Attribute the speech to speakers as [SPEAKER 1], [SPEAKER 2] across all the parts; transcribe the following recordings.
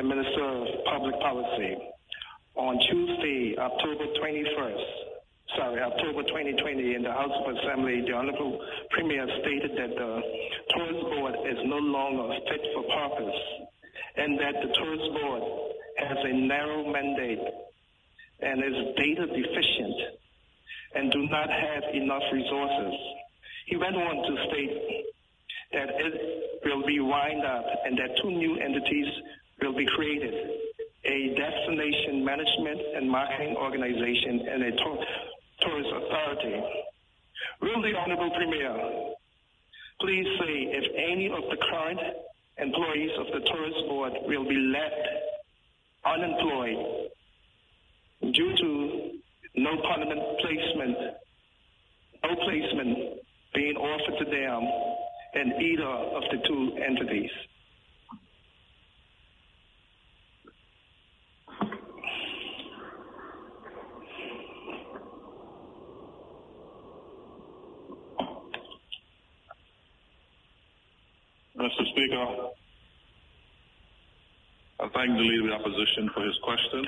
[SPEAKER 1] and Minister of Public Policy. On Tuesday, October 21st, sorry, October 2020, in the House of Assembly, the Honorable Premier stated that the Tourist Board is no longer fit for purpose and that the Tourist Board has a narrow mandate and is data deficient and do not have enough resources. He went on to state that it will be wind up and that two new entities will be created, a destination management and marketing organization and a tourist authority. Will the Honorable Premier please say if any of the current employees of the Tourist Board will be left unemployed due to no permanent placement, no placement being offered to them in either of the two entities.
[SPEAKER 2] Mr. Speaker, I thank the Leader of the Opposition for his question.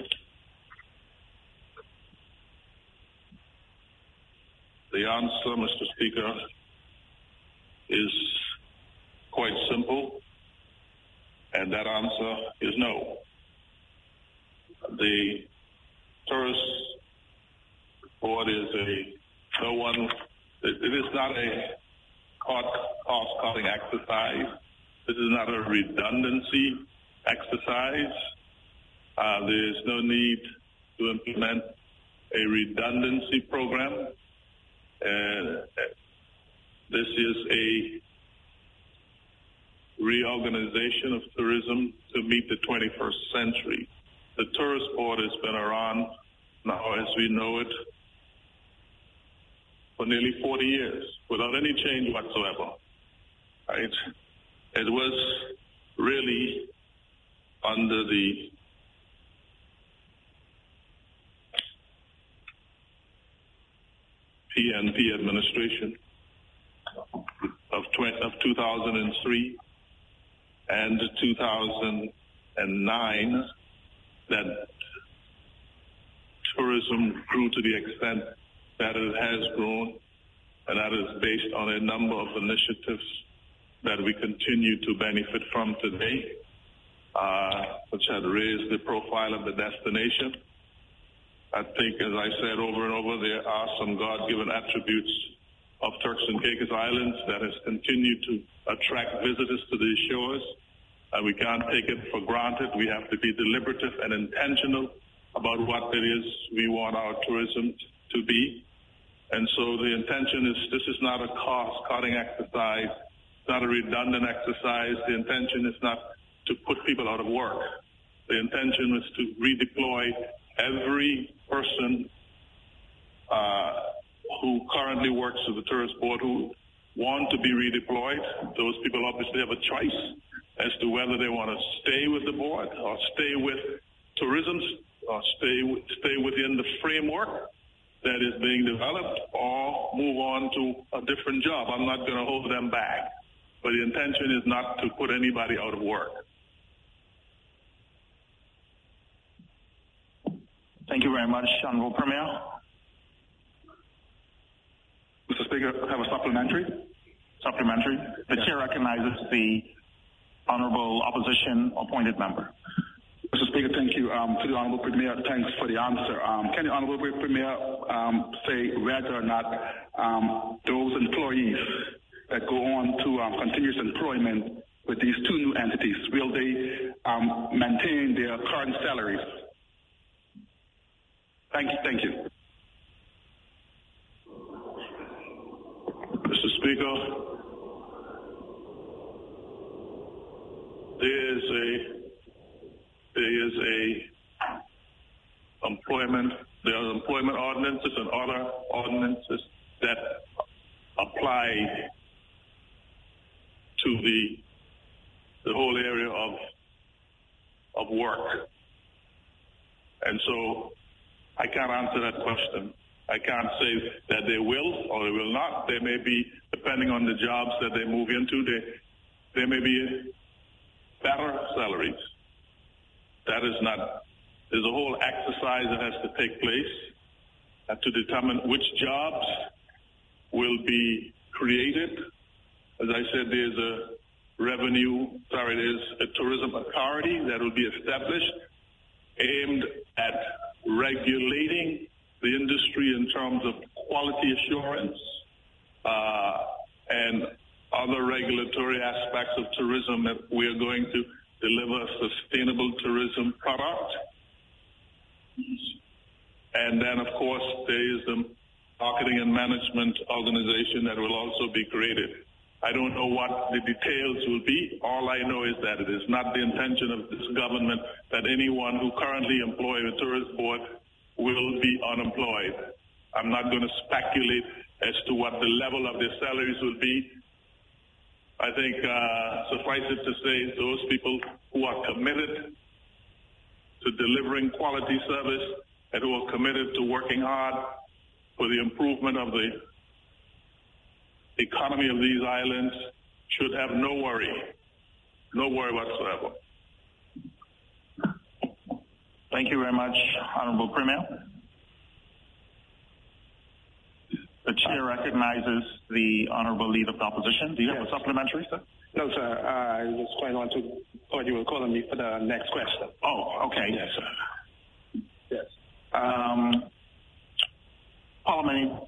[SPEAKER 2] The answer, Mr. Speaker, is quite simple, and that answer is no. The tourist board is a no one, it, it is not a cost cutting exercise. This is not a redundancy exercise. Uh, there is no need to implement a redundancy program. Uh, this is a reorganization of tourism to meet the 21st century. The tourist board has been around now as we know it for nearly 40 years without any change whatsoever. Right? It was really under the PNP administration of, 20, of 2003 and 2009 that tourism grew to the extent that it has grown, and that is based on a number of initiatives that we continue to benefit from today, uh, which had raised the profile of the destination. I think, as I said over and over, there are some God-given attributes of Turks and Caicos Islands that has continued to attract visitors to these shores. and we can't take it for granted. We have to be deliberative and intentional about what it is we want our tourism to be. And so the intention is this is not a cost cutting exercise, it's not a redundant exercise. The intention is not to put people out of work. The intention is to redeploy every person uh, who currently works for the tourist board who want to be redeployed. Those people obviously have a choice as to whether they want to stay with the board or stay with tourism or stay stay within the framework that is being developed or move on to a different job. I'm not going to hold them back. But the intention is not to put anybody out of work.
[SPEAKER 3] Thank you very much, Honorable Premier.
[SPEAKER 4] Mr. Speaker, I have a supplementary.
[SPEAKER 3] Supplementary. The yes. chair recognizes the honorable opposition appointed member.
[SPEAKER 4] Mr. Speaker, thank you. Um, to the Honorable Premier, thanks for the answer. Um, can the Honorable Premier um, say whether or not um, those employees that go on to um, continuous employment with these two new entities, will they um, maintain their current salaries? Thank you. Thank you.
[SPEAKER 2] Mr. Speaker, there is a there is a employment there are employment ordinances and other ordinances that apply to the the whole area of of work. And so I can't answer that question. I can't say that they will or they will not. They may be, depending on the jobs that they move into, they, there may be better salaries that is not, there's a whole exercise that has to take place to determine which jobs will be created. As I said, there's a revenue, sorry, there's a tourism authority that will be established aimed at regulating the industry in terms of quality assurance uh, and other regulatory aspects of tourism that we are going to deliver a sustainable tourism product. And then, of course, there is the marketing and management organization that will also be created. I don't know what the details will be. All I know is that it is not the intention of this government that anyone who currently employs a tourist board will be unemployed. I'm not going to speculate as to what the level of their salaries will be. I think uh, suffice it to say, those people who are committed to delivering quality service and who are committed to working hard for the improvement of the economy of these islands should have no worry, no worry whatsoever.
[SPEAKER 3] Thank you very much, Honorable Premier. The chair recognizes the honorable leader of the opposition. Do you have a supplementary, sir?
[SPEAKER 1] No, sir. I was going on to thought you were calling me for the next question.
[SPEAKER 3] Oh, okay.
[SPEAKER 1] Yes, sir. Yes.
[SPEAKER 3] Um, parliamentary,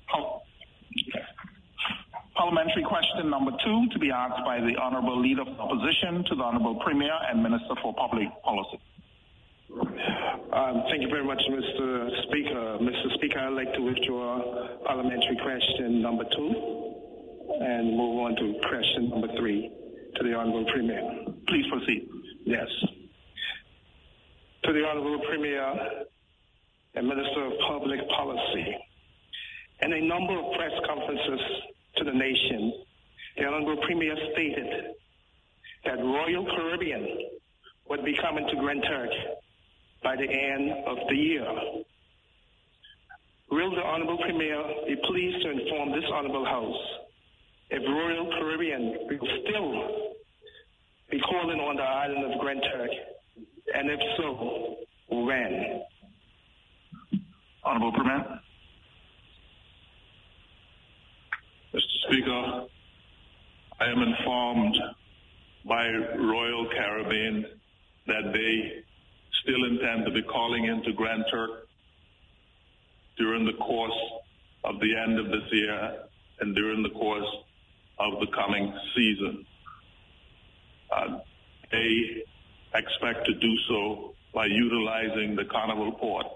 [SPEAKER 3] parliamentary question number two to be asked by the honorable leader of opposition to the honorable premier and minister for public policy.
[SPEAKER 1] Um, thank you very much, Mr. Speaker. Mr. Speaker, I'd like to withdraw parliamentary question number two and move on to question number three to the Honorable Premier.
[SPEAKER 3] Please proceed.
[SPEAKER 1] Yes. To the Honorable Premier and Minister of Public Policy. In a number of press conferences to the nation, the Honorable Premier stated that Royal Caribbean would be coming to Grand Turk by the end of the year. Will the Honorable Premier be pleased to inform this Honorable House if Royal Caribbean will still be calling on the island of Grand Turk, and if so, when?
[SPEAKER 3] Honorable Premier.
[SPEAKER 2] Mr. Speaker, I am informed by Royal Caribbean that they still intend to be calling into Grand Turk during the course of the end of this year and during the course of the coming season. Uh, they expect to do so by utilizing the Carnival port.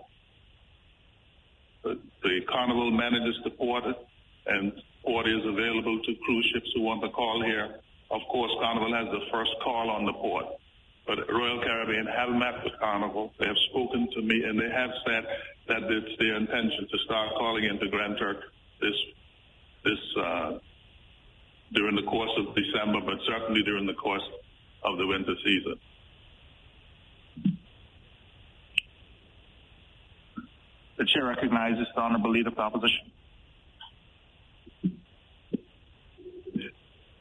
[SPEAKER 2] The, the Carnival manages the port and port is available to cruise ships who want to call here. Of course, Carnival has the first call on the port. But Royal Caribbean have met with Carnival. They have spoken to me and they have said that it's their intention to start calling into Grand Turk this this uh, during the course of December, but certainly during the course of the winter season.
[SPEAKER 3] The chair recognizes the honorable leader of the opposition.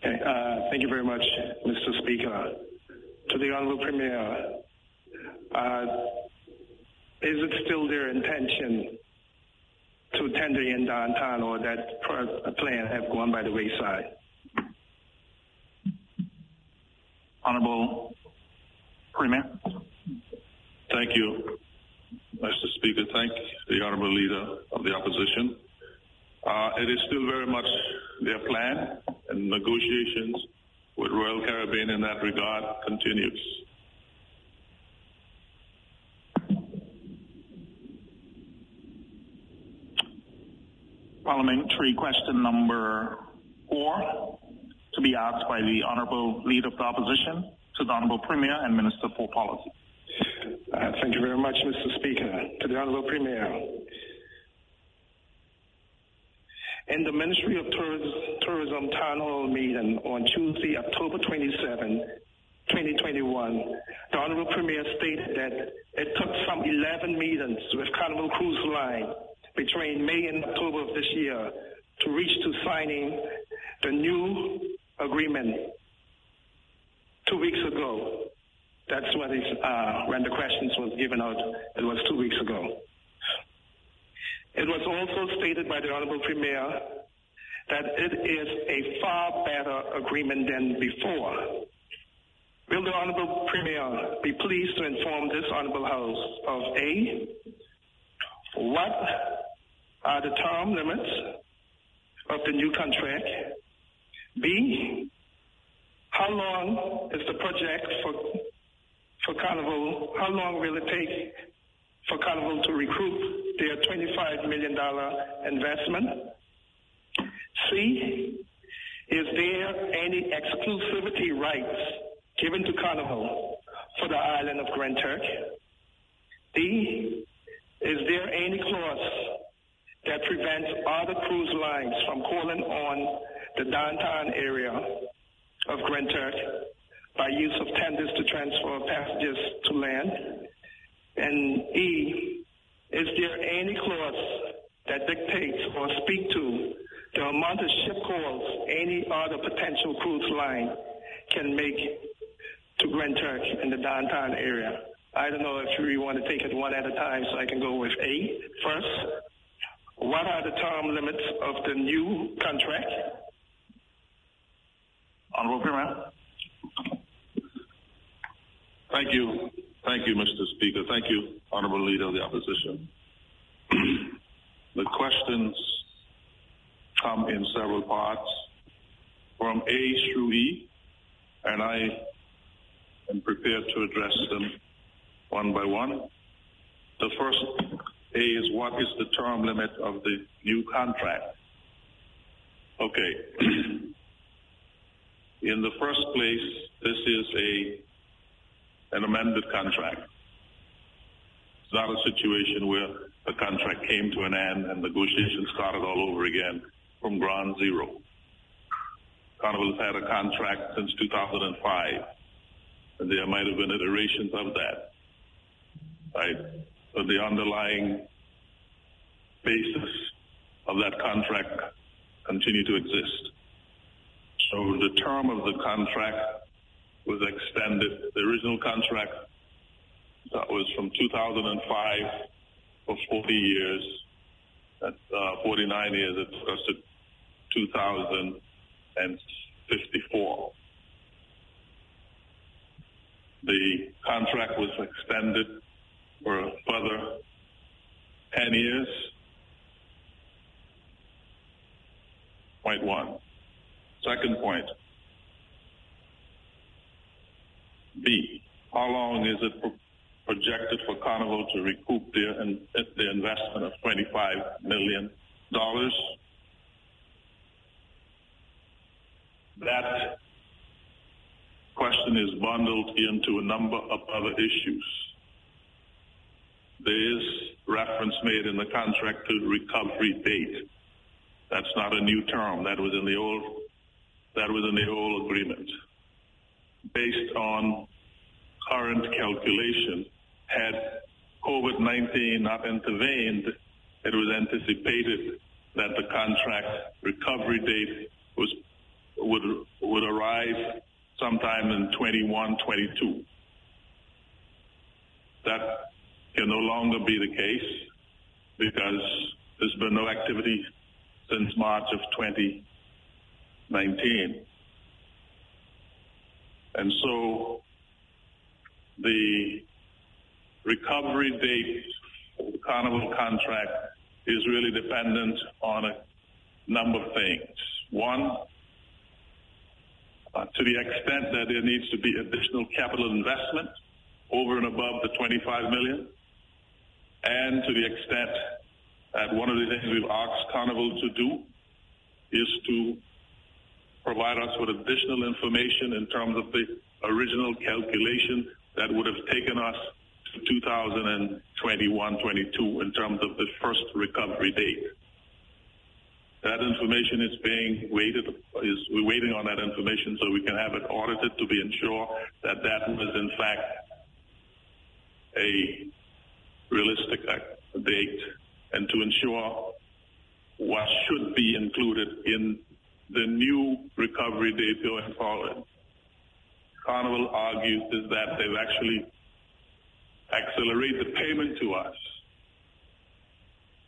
[SPEAKER 1] Uh, thank you very much, Mr. Speaker. To the Honorable Premier, uh, is it still their intention to tender in downtown or that plan have gone by the wayside?
[SPEAKER 3] Honorable Premier.
[SPEAKER 2] Thank you, Mr. Speaker. Thank the Honorable Leader of the Opposition. Uh, it is still very much their plan, and negotiations with Royal Caribbean in that regard continues.
[SPEAKER 3] Parliamentary question number four to be asked by the Honorable Leader of the Opposition to the Honorable Premier and Minister for Policy.
[SPEAKER 1] Uh, thank you very much, Mr. Speaker. To the Honorable Premier. In the Ministry of Tourism, Town Hall meeting on Tuesday, October 27, 2021, the Honorable Premier stated that it took some 11 meetings with Carnival Cruise Line between May and October of this year to reach to signing the new agreement two weeks ago. That's what is uh, when the questions was given out. It was two weeks ago. It was also stated by the Honorable Premier that it is a far better agreement than before. Will the Honorable Premier be pleased to inform this Honorable House of A, what are the term limits of the new contract? B, how long is the project for, for Carnival, how long will it take for Carnival to recoup their $25 million investment? C, is there any exclusivity rights given to Carnival for the island of Grand Turk? D, is there any clause that prevents other cruise lines from calling on the downtown area of Grand Turk by use of tenders to transfer passengers to land? And E, is there any clause that dictates or speak to the amount of ship calls any other potential cruise line can make to Grand Turk in the downtown area? I don't know if you want to take it one at a time so I can go with A first. What are the term limits of the new contract?
[SPEAKER 3] Honorable Premier.
[SPEAKER 2] Thank you. Thank you, Mr. Speaker. Thank you, Honorable Leader of the Opposition. the questions come in several parts from A through E, and I am prepared to address them one by one. The first A is what is the term limit of the new contract? Okay. in the first place, this is a an amended contract. It's not a situation where the contract came to an end and negotiations started all over again from ground zero. Carnival has had a contract since 2005, and there might have been iterations of that. Right? But the underlying basis of that contract continue to exist. So the term of the contract was extended. The original contract that was from 2005 for 40 years. At uh, 49 years, it took us to 2054. The contract was extended for a further 10 years. Point one. Second point. B, how long is it pro- projected for Carnival to recoup their, in, their investment of $25 million? That question is bundled into a number of other issues. There is reference made in the contract to recovery date. That's not a new term. That was in the old that was in the old agreement based on current calculation. Had COVID-19 not intervened, it was anticipated that the contract recovery date was would would arrive sometime in 21, 22. That can no longer be the case because there's been no activity since March of 2019. And so the recovery date of the Carnival contract is really dependent on a number of things. One, uh, to the extent that there needs to be additional capital investment over and above the 25 million, and to the extent that one of the things we've asked Carnival to do is to provide us with additional information in terms of the original calculation that would have taken us to 2021, 22 in terms of the first recovery date. That information is being waited, is we're waiting on that information so we can have it audited to be ensured that that was in fact a realistic uh, date and to ensure what should be included in the new recovery date going forward. Carnival argues is that they've actually accelerated the payment to us.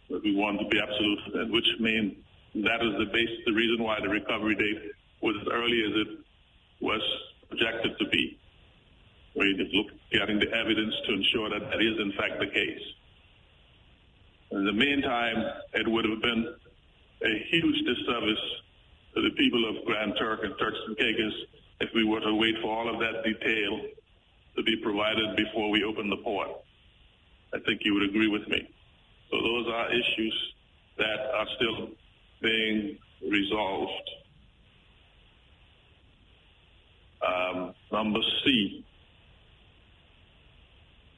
[SPEAKER 2] But we want to be absolute, which means that is the base, the reason why the recovery date was as early as it was projected to be. We're getting the evidence to ensure that that is in fact the case. In the meantime, it would have been a huge disservice to the people of Grand Turk and Turks and Caicos if we were to wait for all of that detail to be provided before we open the port. I think you would agree with me. So those are issues that are still being resolved. Um, number C,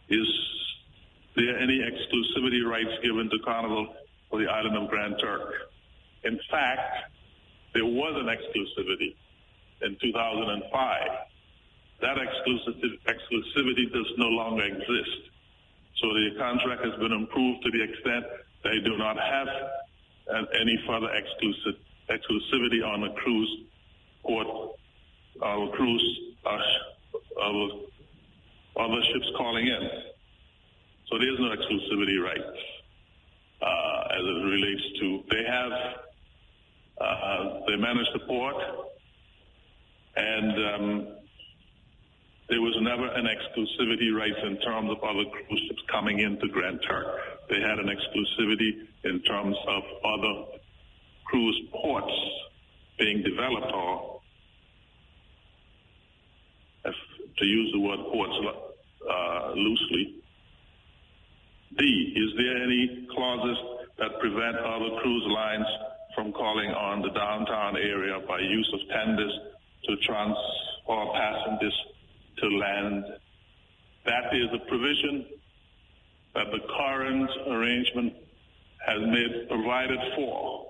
[SPEAKER 2] is there any exclusivity rights given to Carnival for the island of Grand Turk? In fact, there was an exclusivity in 2005. That exclusivity does no longer exist. So the contract has been improved to the extent they do not have any further exclusivity on a cruise port, uh, cruise, uh, other ships calling in. So there's no exclusivity rights uh, as it relates to, they have, uh, they manage the port, and um, there was never an exclusivity rights in terms of other cruise ships coming into Grand Turk. They had an exclusivity in terms of other cruise ports being developed or if, to use the word ports uh, loosely. D, is there any clauses that prevent other cruise lines from calling on the downtown area by use of tenders to transfer passengers to land? That is a provision that the current arrangement has made provided for.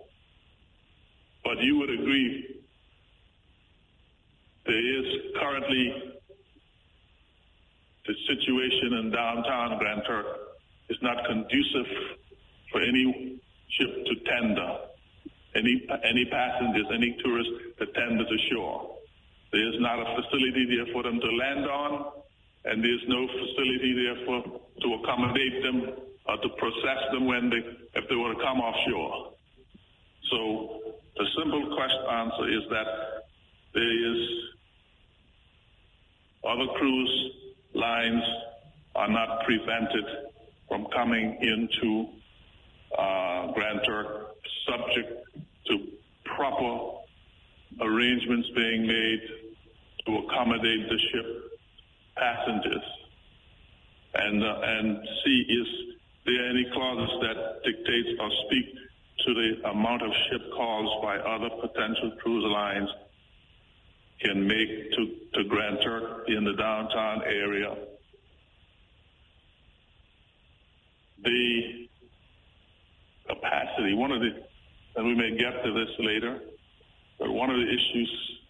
[SPEAKER 2] But you would agree there is currently the situation in downtown Grand Turk is not conducive for any ship to tender, any, any passengers, any tourists to tender to shore. There is not a facility there for them to land on, and there's no facility there for to accommodate them or to process them when they if they were to come offshore. So the simple question answer is that there is other cruise lines are not prevented from coming into uh, Grand Turk subject to proper arrangements being made to accommodate the ship passengers. And, uh, and C, is there any clauses that dictates or speak to the amount of ship calls by other potential cruise lines can make to, to Grand Turk in the downtown area. The capacity, one of the, and we may get to this later, but one of the issues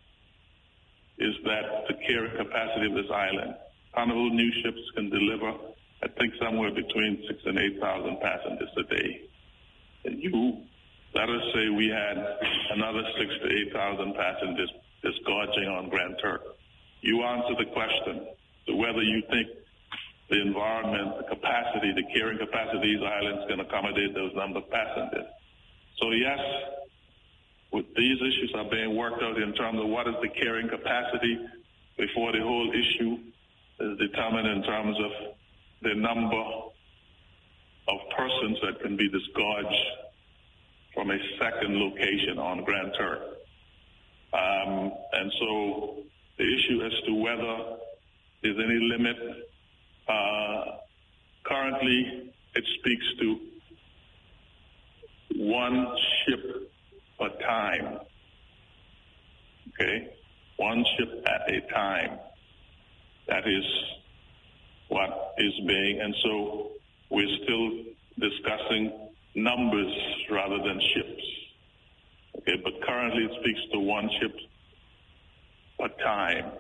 [SPEAKER 2] is that the carrying capacity of this island. Carnival new ships can deliver, I think, somewhere between six and 8,000 passengers a day. And you, let us say we had another six to 8,000 passengers disgorging on Grand Turk. You answer the question to whether you think the environment, the capacity, the carrying capacity of these islands can accommodate those number of passengers. So yes, with these issues are being worked out in terms of what is the carrying capacity before the whole issue is determined in terms of the number of persons that can be disgorged from a second location on Grand Turk. Um, and so the issue as to whether there's any limit, uh, currently it speaks to one ship a time. Okay? One ship at a time. That is what is being, and so we're still discussing numbers rather than ships. Okay, but currently it speaks to one ship at a time.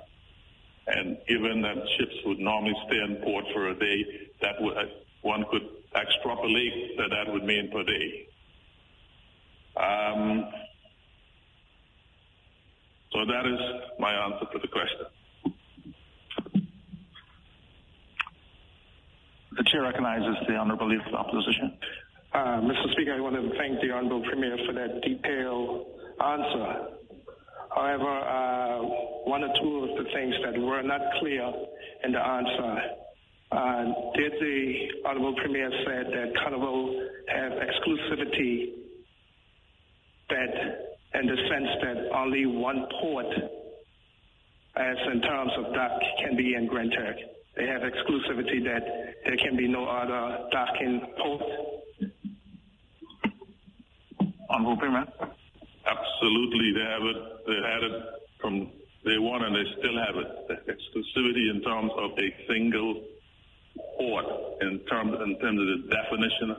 [SPEAKER 2] And given that ships would normally stay in port for a day, that would, uh, one could extrapolate that that would mean per day. Um, so that is my answer to the question.
[SPEAKER 3] The chair recognizes the honourable leader of the opposition.
[SPEAKER 1] Uh, Mr. Speaker, I want to thank the honourable premier for that detailed answer. However, uh, one or two of the things that were not clear in the answer. Uh, did the honourable premier said that Carnival have exclusivity that in the sense that only one port as in terms of dock can be in Grand Turk. They have exclusivity that there can be no other docking port.
[SPEAKER 3] Honorable Premier.
[SPEAKER 2] Absolutely, they have it. They had it from day one, and they still have it. The exclusivity in terms of a single port, in terms in terms of the definition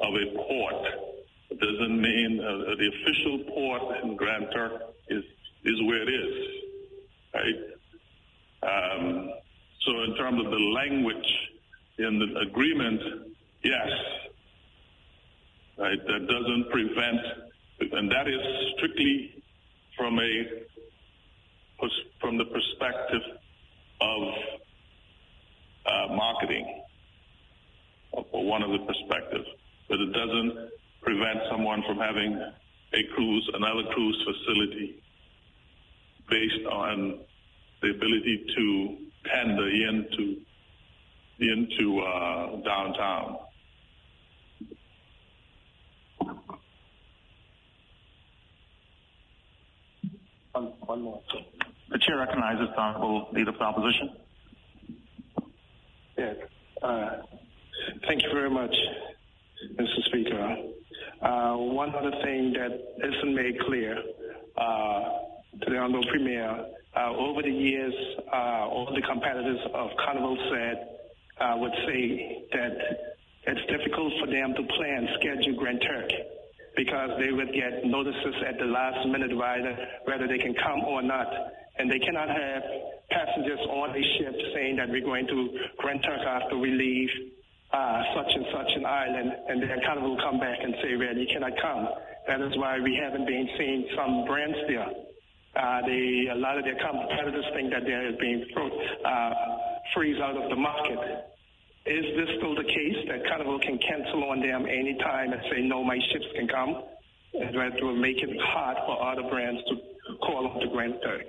[SPEAKER 2] of a port, it doesn't mean uh, the official port in Grand Turk is is where it is, right? Um, so, in terms of the language in the agreement, yes, right. That doesn't prevent and that is strictly from a from the perspective of uh, marketing, or one of the perspectives, but it doesn't prevent someone from having a cruise, another cruise facility, based on the ability to tender into into uh, downtown.
[SPEAKER 1] One, one more.
[SPEAKER 3] The chair recognizes the honorable leader of the opposition.
[SPEAKER 1] Yes. Uh, thank you very much, Mr. Speaker. Uh, one other thing that isn't made clear uh, to the Honorable Premier, uh, over the years, uh, all the competitors of Carnival said, uh, would say that it's difficult for them to plan, schedule Grand Turk because they would get notices at the last minute whether, whether they can come or not. And they cannot have passengers on a ship saying that we're going to Grand Turk after we leave uh, such and such an island, and then kind of will come back and say, well, you cannot come. That is why we haven't been seeing some brands there. Uh, they, a lot of their competitors think that they're being uh, freeze out of the market. Is this still the case that Carnival can cancel on them anytime and say, no, my ships can come? And that will make it hard for other brands to call on the Grand Turk.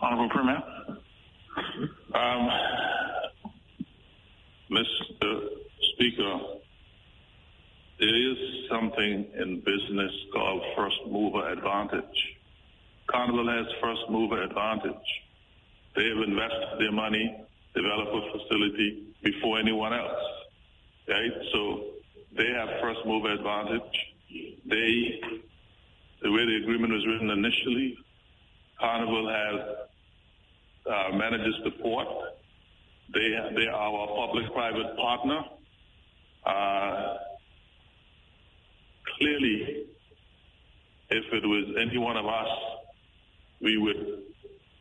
[SPEAKER 3] Honorable Premier.
[SPEAKER 2] Um, Mr. Speaker, there is something in business called first mover advantage. Carnival has first mover advantage. They have invested their money develop a facility before anyone else, right? So they have first mover advantage. They, the way the agreement was written initially, Carnival has uh, manages the port. They they are our public-private partner. Uh, clearly, if it was any one of us, we would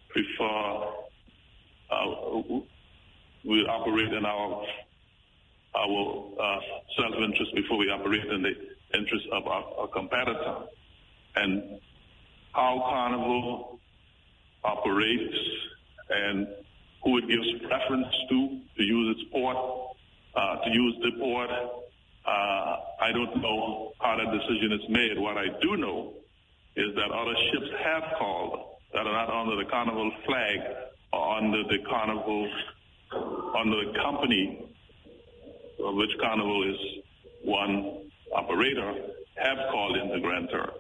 [SPEAKER 2] prefer uh, we operate in our our uh, self-interest before we operate in the interest of our, our competitor. And how Carnival operates and who it gives preference to to use its port, uh, to use the port. Uh, I don't know how that decision is made. What I do know is that other ships have called that are not under the Carnival flag or under the Carnival under the company of which Carnival is one operator, have called into Grand Turk.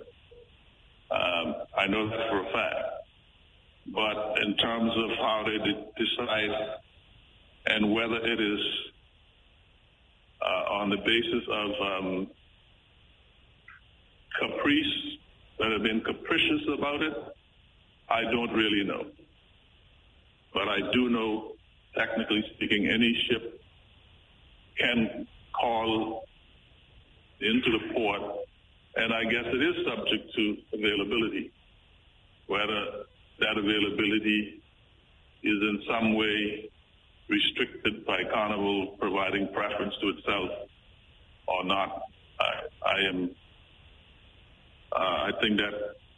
[SPEAKER 2] Um, I know that for a fact. But in terms of how they de- decide and whether it is uh, on the basis of um, caprice, that have been capricious about it, I don't really know. But I do know technically speaking, any ship can call into the port, and I guess it is subject to availability. Whether that availability is in some way restricted by Carnival providing preference to itself or not, I, I am. Uh, I think that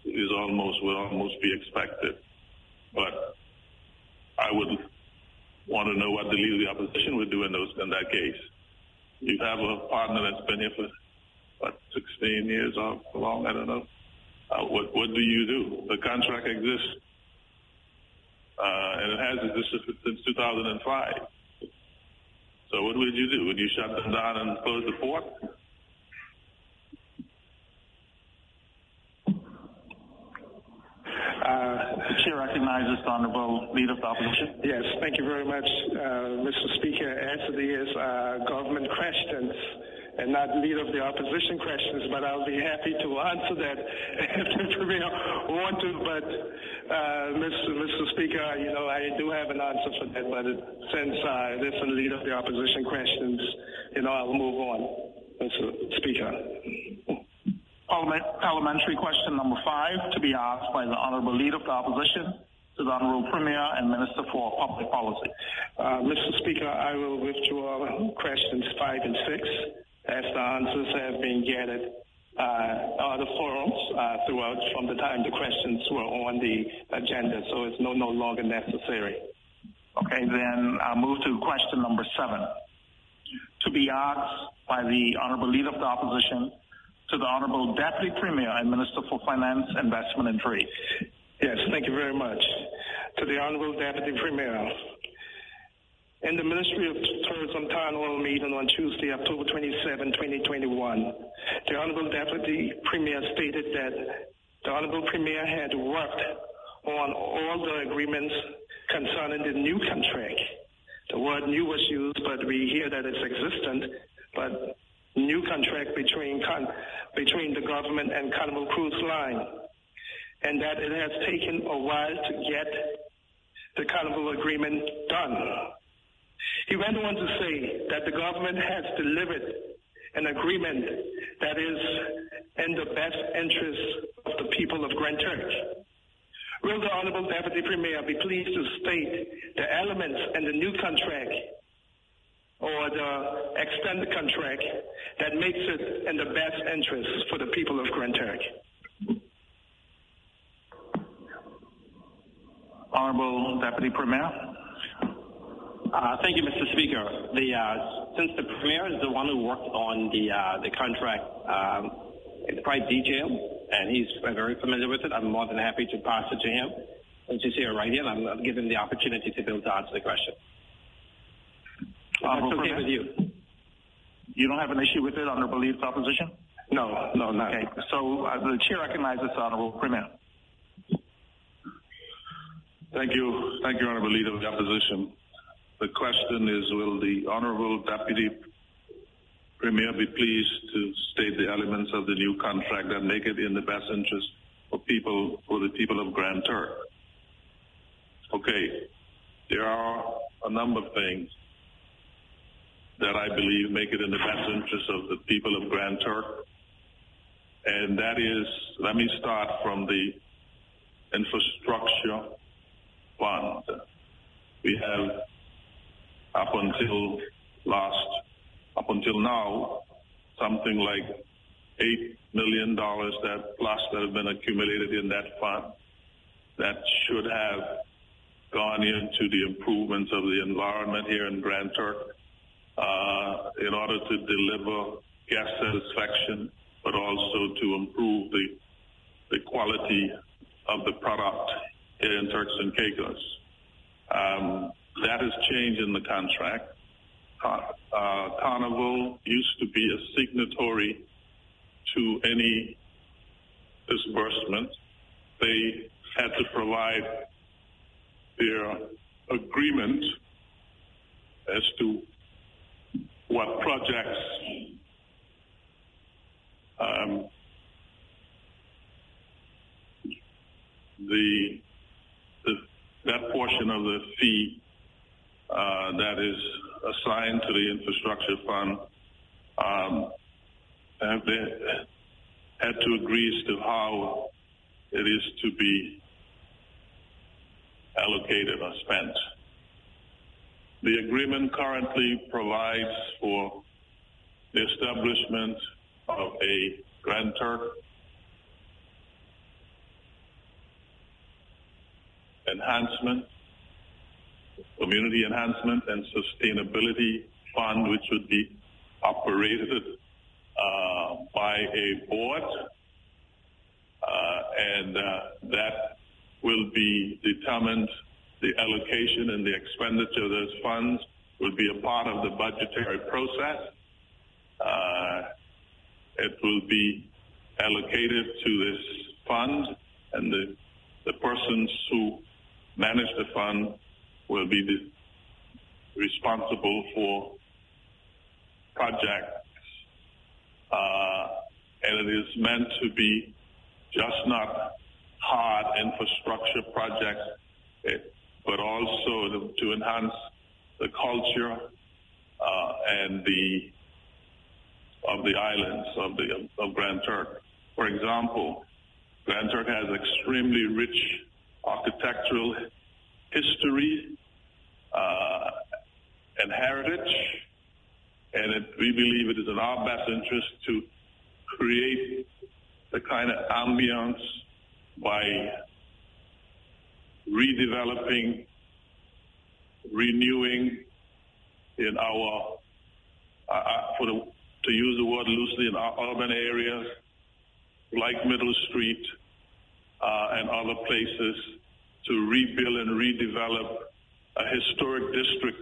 [SPEAKER 2] is almost will almost be expected, but I would want to know what the leader of the opposition would do in those in that case. You have a partner that's been here for what 16 years or long, I don't know. Uh, what what do you do? The contract exists, and it has existed since 2005. So what would you do? Would you shut them down and close the port?
[SPEAKER 3] Uh, the chair recognizes the Honorable Leader of the Opposition.
[SPEAKER 1] Yes, thank you very much, uh, Mr. Speaker. Answer these uh, government questions and not Leader of the Opposition questions, but I'll be happy to answer that if the Premier want to. But, uh, Mr. Mr. Speaker, you know, I do have an answer for that, but it, since uh, this is Leader of the Opposition questions, you know, I'll move on, Mr. Speaker.
[SPEAKER 3] Parliamentary question number five to be asked by the Honorable Leader of the Opposition to the Honorable Premier and Minister for Public Policy.
[SPEAKER 1] Uh, Mr. Speaker, I will withdraw questions five and six as the answers have been gathered uh, other forums uh, throughout from the time the questions were on the agenda, so it's no, no longer necessary.
[SPEAKER 3] Okay, then I'll move to question number seven to be asked by the Honorable Leader of the Opposition to the Honorable Deputy Premier and Minister for Finance, Investment and Trade.
[SPEAKER 1] Yes, thank you very much. To the Honorable Deputy Premier. In the Ministry of Tourism Town Hall meeting on Tuesday, October 27, 2021, the Honorable Deputy Premier stated that the Honorable Premier had worked on all the agreements concerning the new contract. The word new was used, but we hear that it's existent, but new contract between between the government and Carnival Cruise Line, and that it has taken a while to get the Carnival agreement done. He went on to say that the government has delivered an agreement that is in the best interest of the people of Grand Turk. Will the Honorable Deputy Premier be pleased to state the elements in the new contract or the extended contract that makes it in the best interest for the people of Grand Turk.
[SPEAKER 3] Honorable Deputy Premier.
[SPEAKER 5] Uh, thank you, Mr. Speaker. The, uh, since the Premier is the one who worked on the, uh, the contract um, in quite detail, and he's very familiar with it, I'm more than happy to pass it to him. Since he's here right here, and I'll give him the opportunity to be able to answer the question. That's okay with you.
[SPEAKER 3] You don't have an issue with it, Honorable Leader of Opposition?
[SPEAKER 1] No, no, not.
[SPEAKER 3] Okay, so uh, the chair recognizes Honorable Premier.
[SPEAKER 2] Thank you. Thank you, Honorable Leader of the Opposition. The question is, will the Honorable Deputy Premier be pleased to state the elements of the new contract that make it in the best interest of people, for the people of Grand Turk? Okay, there are a number of things that I believe make it in the best interest of the people of Grand Turk. And that is, let me start from the infrastructure fund. We have up until last, up until now, something like eight million dollars that plus that have been accumulated in that fund that should have gone into the improvements of the environment here in Grand Turk uh, in order to deliver guest satisfaction, but also to improve the, the quality of the product here in Turks and Caicos. Um, that has changed in the contract. Uh, Carnival used to be a signatory to any disbursement. They had to provide their agreement as to what projects um, the, the, that portion of the fee that is assigned to the infrastructure fund um, have been, had to agree as to how it is to be allocated or spent. The agreement currently provides for the establishment of a Grand Turk enhancement Community Enhancement and Sustainability Fund, which would be operated uh, by a board, uh, and uh, that will be determined. The allocation and the expenditure of those funds will be a part of the budgetary process. Uh, it will be allocated to this fund, and the, the persons who manage the fund will be the, responsible for projects. Uh, and it is meant to be just not hard infrastructure projects, it, but also to, to, enhance the culture uh, and the of the islands of the of Grand Turk. For example, Grand Turk has extremely rich architectural history uh, and heritage, and it, we believe it is in our best interest to create the kind of ambience by redeveloping, renewing in our, uh, uh, for the, to use the word loosely, in our urban areas like Middle Street uh, and other places to rebuild and redevelop a historic district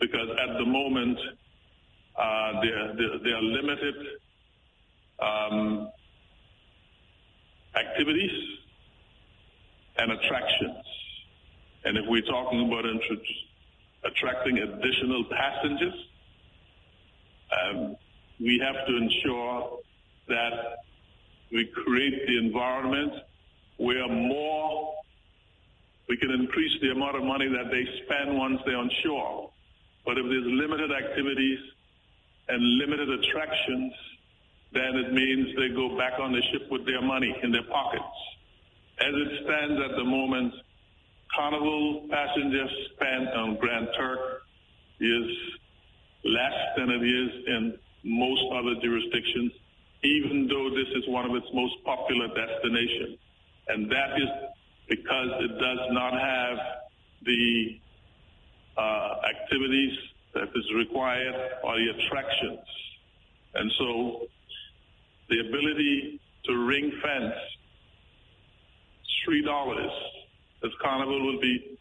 [SPEAKER 2] because at the moment uh, there, there, are limited um, activities and attractions. And if we're talking about attracting additional passengers, um, we have to ensure that we create the environment where more we can increase the amount of money that they spend once they're on shore. But if there's limited activities and limited attractions, then it means they go back on the ship with their money in their pockets. As it stands at the moment, Carnival passenger spend on Grand Turk is less than it is in most other jurisdictions, even though this is one of its most popular destinations. And that is because it does not have the uh, activities that is required or the attractions. And so the ability to ring fence three dollars this carnival will be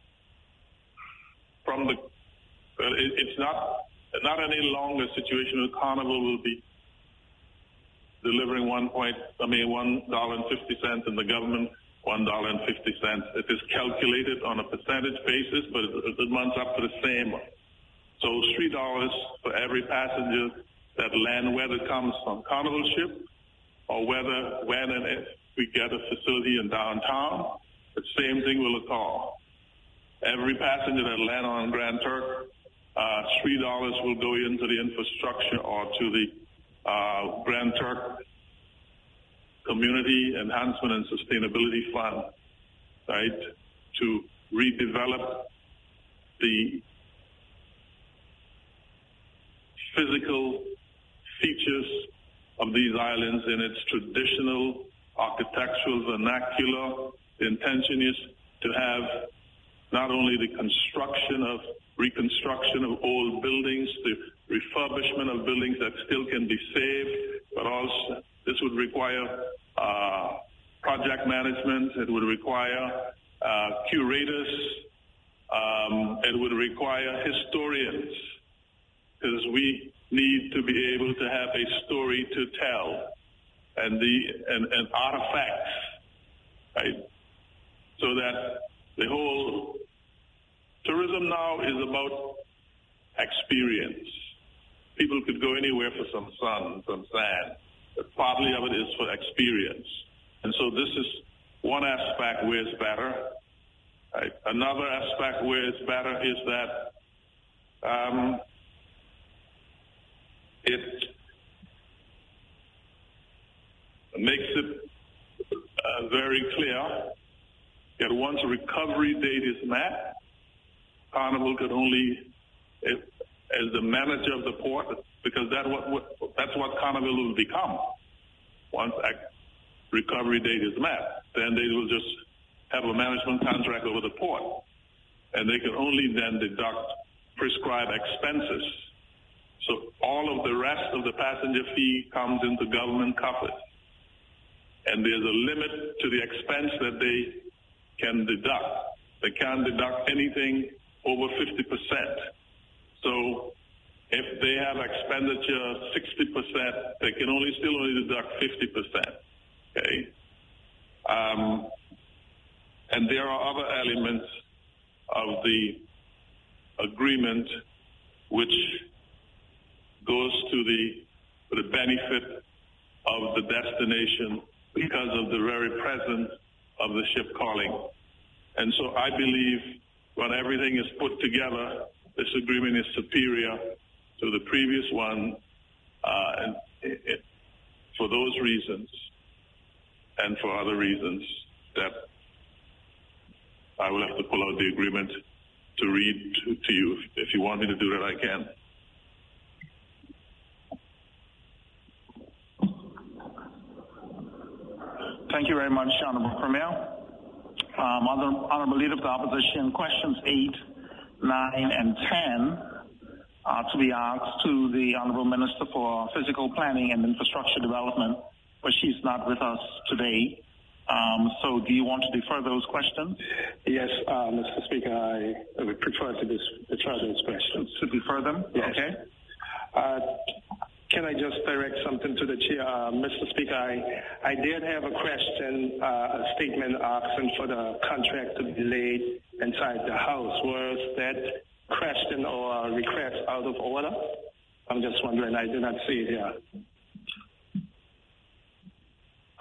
[SPEAKER 2] from the it, it's not not any longer situation where carnival will be delivering one point I mean one dollar and fifty cents and the government one dollar and fifty cents. It is calculated on a percentage basis, but it, it runs up to the same. So three dollars for every passenger that land whether it comes from Carnival ship or whether when and if we get a facility in downtown, the same thing will occur. Every passenger that land on Grand Turk, uh, three dollars will go into the infrastructure or to the uh, Grand Turk Community Enhancement and Sustainability Fund, right, to redevelop the physical features of these islands in its traditional architectural vernacular. The intention is to have not only the construction of reconstruction of old buildings, the refurbishment of buildings that still can be saved, but also this would require uh, project management. It would require uh, curators. Um, it would require historians because we need to be able to have a story to tell and the and, and artifacts, right? So that the whole tourism now is about experience. People could go anywhere for some sun, some sand, partly of it is for experience. And so this is one aspect where it's better. Right? Another aspect where it's better is that um, it makes it uh, very clear that once a recovery date is met, Carnival could only, if, as the manager of the port, because that what, what, that's what Carnival will become. Once recovery date is met, then they will just have a management contract over the port. and they can only then deduct prescribed expenses. So all of the rest of the passenger fee comes into government coffers. And there's a limit to the expense that they can deduct. They can't deduct anything over 50%. So if they have expenditure 60%, they can only still only deduct 50%. Okay. Um, and there are other elements of the agreement which goes to the, the benefit of the destination because of the very presence of the ship calling. And so I believe when everything is put together, this agreement is superior to the previous one, uh, and it, it, for those reasons and for other reasons that I will have to pull out the agreement to read to, to you. If, if you want me to do that, I can.
[SPEAKER 3] Thank you very much, Honorable Premier. Um, Honorable Leader of the Opposition, questions 8, 9, and 10 are to be asked to the Honorable Minister for Physical Planning and Infrastructure Development, but she's not with us today. Um, so do you want to defer those questions?
[SPEAKER 1] Yes, uh, Mr. Speaker, I would prefer to defer those questions.
[SPEAKER 3] To defer them?
[SPEAKER 1] Yes.
[SPEAKER 3] Okay.
[SPEAKER 1] Uh, can I just direct something to the chair? Uh, Mr. Speaker, I, I did have a question, uh, a statement asking for the contract to be laid inside the House. Was that question or request out of order? I'm just wondering. I do not see it here.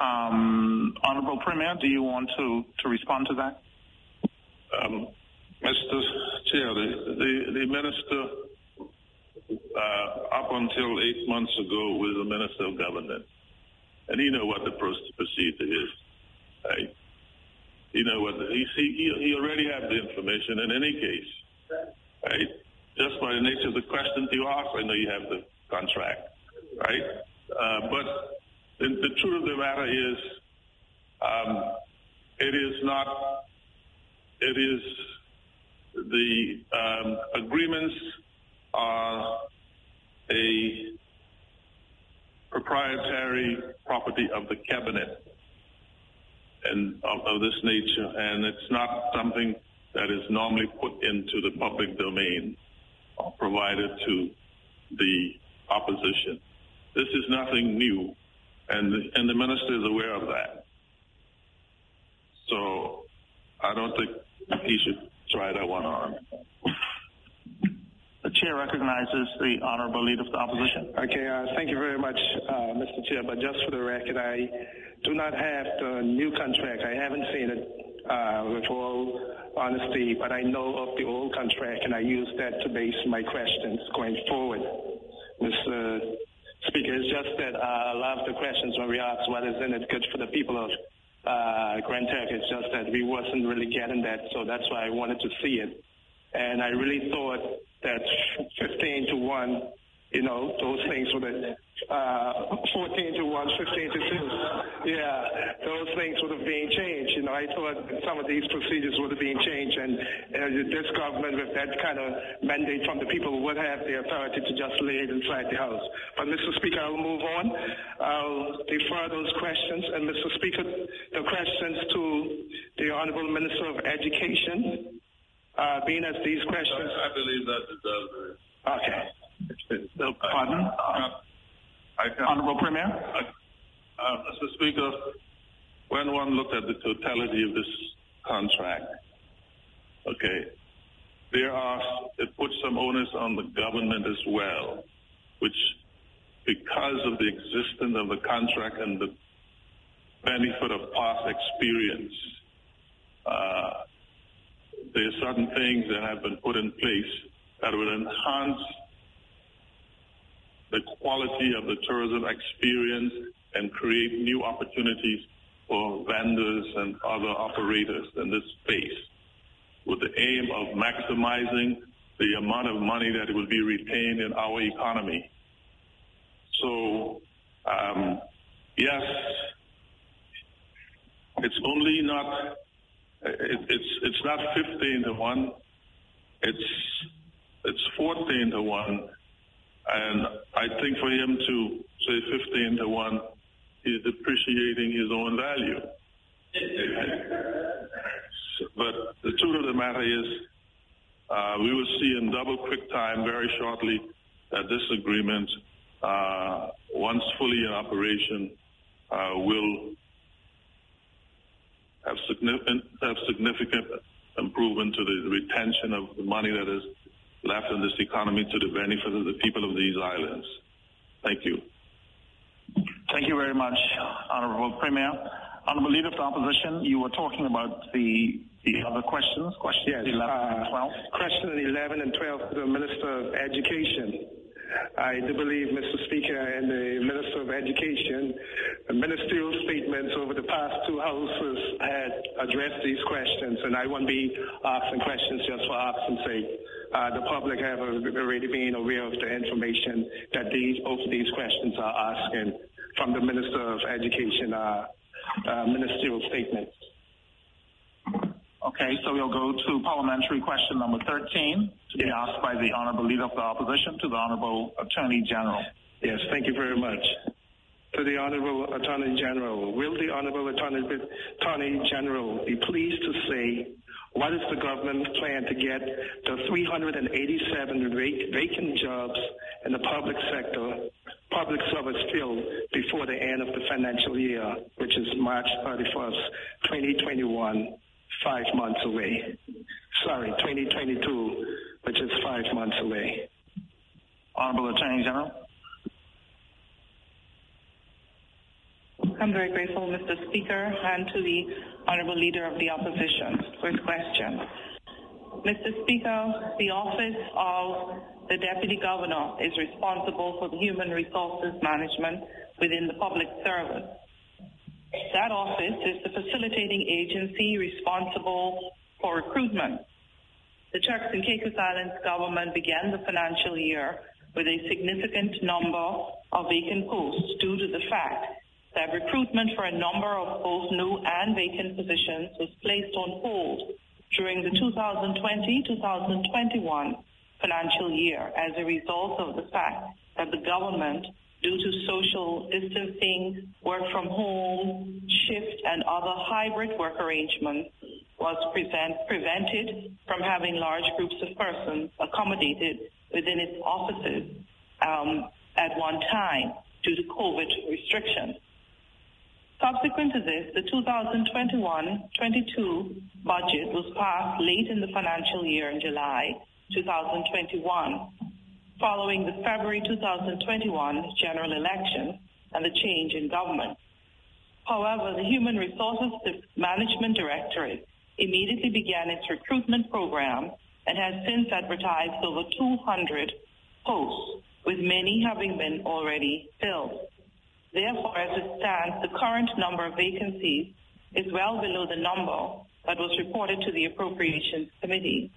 [SPEAKER 3] Um, Honorable Premier, do you want to, to respond to that?
[SPEAKER 2] Um, Mr. Chair, the, the, the minister, uh, up until eight months ago, was the minister of government, and he know what the procedure is. Right? You know what the, he, he he already have the information in any case. Right? Just by the nature of the questions you ask, I know you have the contract. Right? Uh, but the, the truth of the matter is, um, it is not, it is the um, agreements are a proprietary property of the cabinet and of, of, this nature, and it's not something that is normally put into the public domain or provided to the opposition. This is nothing new and the, and the minister is aware of that. So I don't think he should try that one on.
[SPEAKER 3] The chair recognizes the honorable leader of the opposition.
[SPEAKER 1] Okay, uh, thank you very much, uh, Mr. Chair. But just for the record, I do not have the new contract. I haven't seen it uh, with all honesty, but I know of the old contract, and I use that to base my questions going forward. Mr. Speaker, it's just that uh, a lot of the questions when we ask what is in it good for the people of uh, Grand Turk, it's just that we wasn't really getting that, so that's why I wanted to see it. And I really thought that 15 to 1 you know, those things were the uh, 14 to 1, 15 to 2. Yeah, those things would have been changed. You know, I thought some of these procedures would have been changed, and uh, this government, with that kind of mandate from the people, would have the authority to just lay it inside the House. But, Mr. Speaker, I'll move on. I'll defer those questions. And, Mr. Speaker, the questions to the Honorable Minister of Education, uh, being as these questions.
[SPEAKER 2] I believe that it does.
[SPEAKER 1] Okay.
[SPEAKER 3] Pardon? Uh, Honorable Premier? Uh,
[SPEAKER 2] uh, Mr. Speaker, when one looked at the totality of this contract, okay, there are, it puts some onus on the government as well, which because of the existence of the contract and the benefit of past experience, uh, there are certain things that have been put in place that will enhance the quality of the tourism experience and create new opportunities for vendors and other operators in this space with the aim of maximizing the amount of money that will be retained in our economy. So, um, yes, it's only not, it, it's, it's not 15 to 1, it's it's 14 to 1. And I think for him to say 15 to 1, he's depreciating his own value. but the truth of the matter is, uh, we will see in double quick time very shortly that this agreement, uh, once fully in operation, uh, will have significant, have significant improvement to the retention of the money that is left in this economy to the benefit of the people of these islands. Thank you.
[SPEAKER 3] Thank you very much, Honorable Premier. Honorable Leader of the Opposition, you were talking about the the other questions, questions
[SPEAKER 1] yes,
[SPEAKER 3] 11 and 12.
[SPEAKER 1] Uh, question 11 and 12 to the Minister of Education. I do believe, Mr. Speaker, and the Minister of Education, ministerial statements over the past two houses had addressed these questions, and I won't be asking questions just for asking sake. Uh, the public have already been aware of the information that these both of these questions are asking from the Minister of Education uh, uh, ministerial statements.
[SPEAKER 3] Okay, so we'll go to parliamentary question number 13 to be asked by the Honorable Leader of the Opposition to the Honorable Attorney General.
[SPEAKER 1] Yes, thank you very much. To the Honorable Attorney General, will the Honorable Attorney, Attorney General be pleased to say what is the government plan to get the 387 vacant jobs in the public sector, public service filled before the end of the financial year, which is March 31st, 2021? five months away. Sorry, 2022, which is five months away.
[SPEAKER 3] Honorable Attorney General.
[SPEAKER 6] I'm very grateful, Mr. Speaker, and to the Honorable Leader of the Opposition. First question. Mr. Speaker, the Office of the Deputy Governor is responsible for the human resources management within the public service. That office is the facilitating agency responsible for recruitment. The Turks and Caicos Islands government began the financial year with a significant number of vacant posts due to the fact that recruitment for a number of both new and vacant positions was placed on hold during the 2020-2021 financial year as a result of the fact that the government due to social distancing, work from home, shift, and other hybrid work arrangements was present, prevented from having large groups of persons accommodated within its offices um, at one time due to COVID restrictions. Subsequent to this, the 2021-22 budget was passed late in the financial year in July 2021 following the February 2021 general election and the change in government. However, the Human Resources Management Directorate immediately began its recruitment program and has since advertised over 200 posts, with many having been already filled. Therefore, as it stands, the current number of vacancies is well below the number that was reported to the Appropriations Committee.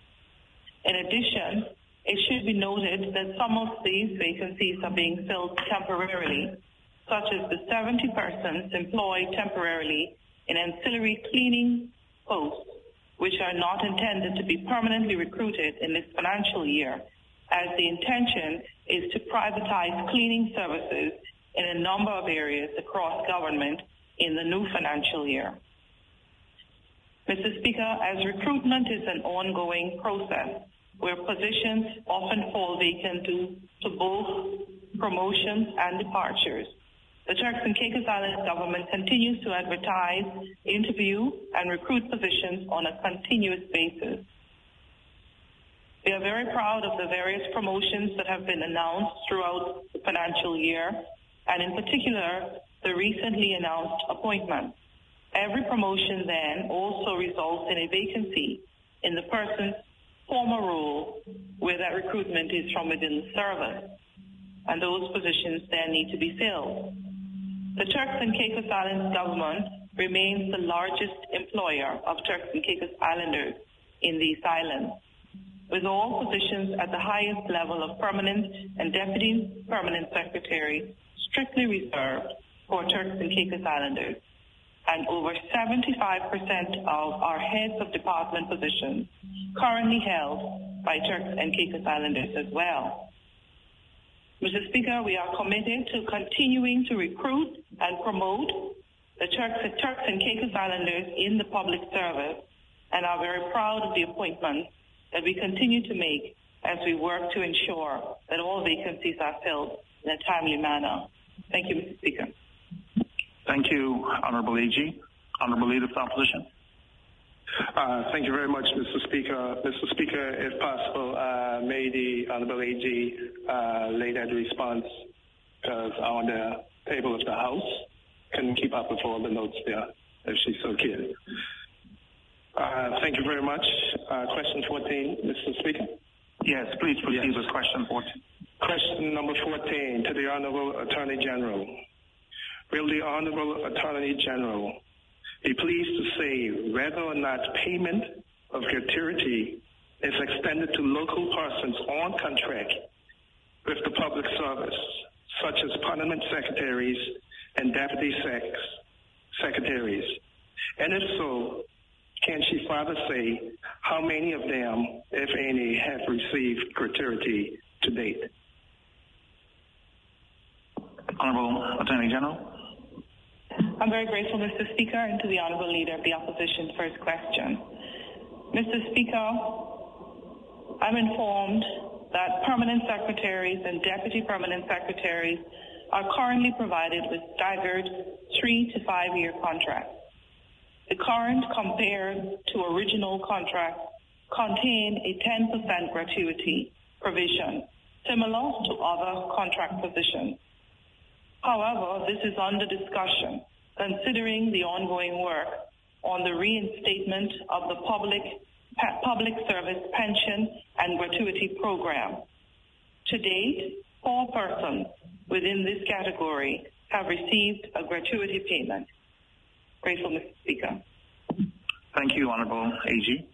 [SPEAKER 6] In addition, it should be noted that some of these vacancies are being filled temporarily, such as the 70 persons employed temporarily in ancillary cleaning posts, which are not intended to be permanently recruited in this financial year, as the intention is to privatize cleaning services in a number of areas across government in the new financial year. Mr. Speaker, as recruitment is an ongoing process, where positions often fall vacant due to both promotions and departures. The Turks and Caicos Islands government continues to advertise, interview, and recruit positions on a continuous basis. We are very proud of the various promotions that have been announced throughout the financial year, and in particular, the recently announced appointment. Every promotion then also results in a vacancy in the person's former role where that recruitment is from within the service, and those positions then need to be filled. The Turks and Caicos Islands government remains the largest employer of Turks and Caicos Islanders in these islands, with all positions at the highest level of permanent and deputy permanent secretary strictly reserved for Turks and Caicos Islanders and over 75% of our heads of department positions currently held by Turks and Caicos Islanders as well. Mr. Speaker, we are committed to continuing to recruit and promote the Turks, Turks and Caicos Islanders in the public service and are very proud of the appointments that we continue to make as we work to ensure that all vacancies are filled in a timely manner. Thank you, Mr. Speaker.
[SPEAKER 3] Thank you, Honorable AG. Honorable Leader of the Opposition.
[SPEAKER 1] Uh, thank you very much, Mr. Speaker. Mr. Speaker, if possible, uh, may the Honorable AG uh, lay that response because on the table of the House can keep up with all the notes there, if she's so keen. Uh, thank you very much. Uh, question 14, Mr. Speaker.
[SPEAKER 3] Yes, please proceed yes. with question 14.
[SPEAKER 1] Question number 14 to the Honorable Attorney General. Will the Honorable Attorney General be pleased to say whether or not payment of gratuity is extended to local persons on contract with the public service, such as parliament secretaries and deputy sex secretaries? And if so, can she further say how many of them, if any, have received gratuity to date?
[SPEAKER 3] Honorable Attorney General.
[SPEAKER 6] I'm very grateful, Mr. Speaker, and to the Honorable Leader of the Opposition for his question. Mr. Speaker, I'm informed that permanent secretaries and deputy permanent secretaries are currently provided with staggered three to five year contracts. The current compared to original contracts contain a 10% gratuity provision, similar to other contract positions. However, this is under discussion, considering the ongoing work on the reinstatement of the public, public service pension and gratuity program. To date, four persons within this category have received a gratuity payment. Grateful, Mr. Speaker.
[SPEAKER 3] Thank you, Honorable AG.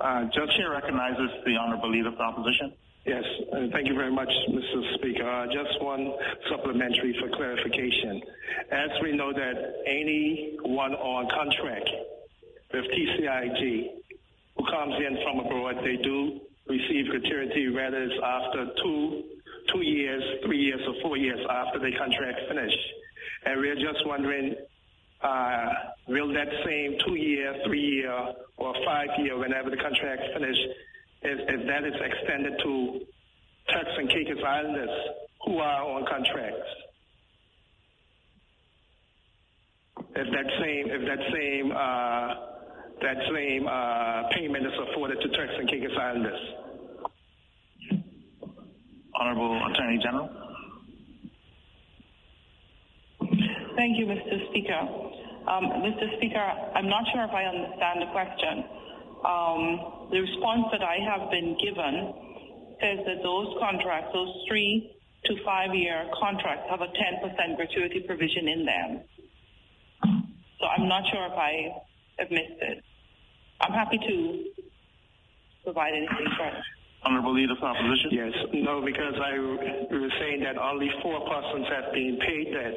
[SPEAKER 3] Uh, Judge Chair recognizes the Honorable Leader of the Opposition.
[SPEAKER 1] Yes, uh, thank you very much, Mr. Speaker. Uh, just one supplementary for clarification. As we know that anyone on contract with TCIG who comes in from abroad, they do receive gratuity, whether it's after two, two years, three years, or four years after the contract finish. And we're just wondering uh, will that same two-year, three-year, or five-year, whenever the contract finish, if, if that is extended to Turks and Caicos Islanders who are on contracts? If that same, if that same, uh, that same uh, payment is afforded to Turks and Caicos Islanders.
[SPEAKER 3] Honorable Attorney General.
[SPEAKER 6] Thank you, Mr. Speaker. Um, Mr. Speaker, I'm not sure if I understand the question. Um, the response that I have been given says that those contracts, those three to five year contracts, have a 10% gratuity provision in them. So I'm not sure if I have missed it. I'm happy to provide anything further.
[SPEAKER 3] Honorable Leader of Opposition.
[SPEAKER 1] Yes, no, because I was saying that only four persons have been paid that.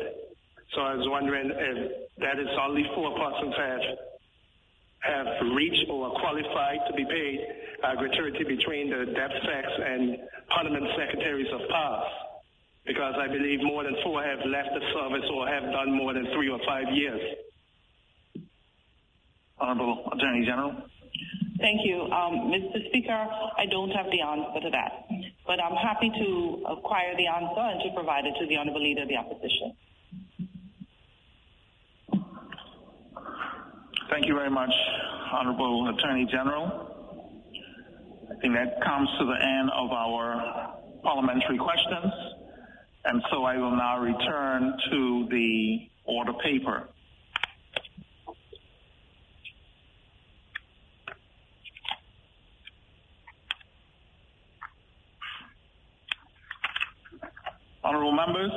[SPEAKER 1] So I was wondering if that is only four persons have have reached or are qualified to be paid uh, gratuity between the DepSex and Parliament Secretaries of PAS, because I believe more than four have left the service or have done more than three or five years.
[SPEAKER 3] Honorable Attorney General.
[SPEAKER 6] Thank you. Um, Mr. Speaker, I don't have the answer to that, but I'm happy to acquire the answer and to provide it to the Honorable Leader of the Opposition.
[SPEAKER 3] Thank you very much, Honorable Attorney General. I think that comes to the end of our parliamentary questions. And so I will now return to the order paper. Honorable members,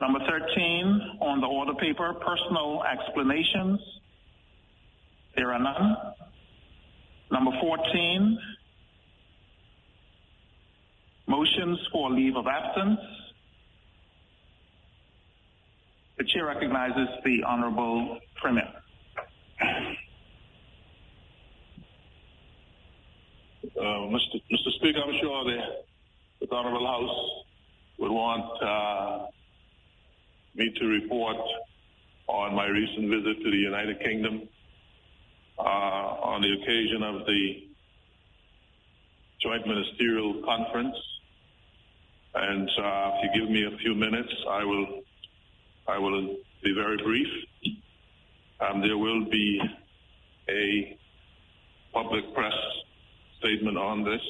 [SPEAKER 3] Number 13 on the order paper, personal explanations. There are none. Number 14, motions for leave of absence. The chair recognizes the Honorable Premier.
[SPEAKER 2] Uh, Mr. Mr. Speaker, I'm sure the, the Honorable House would want uh, me to report on my recent visit to the United Kingdom uh, on the occasion of the Joint Ministerial Conference. And uh, if you give me a few minutes, I will I will be very brief. Um, there will be a public press statement on this,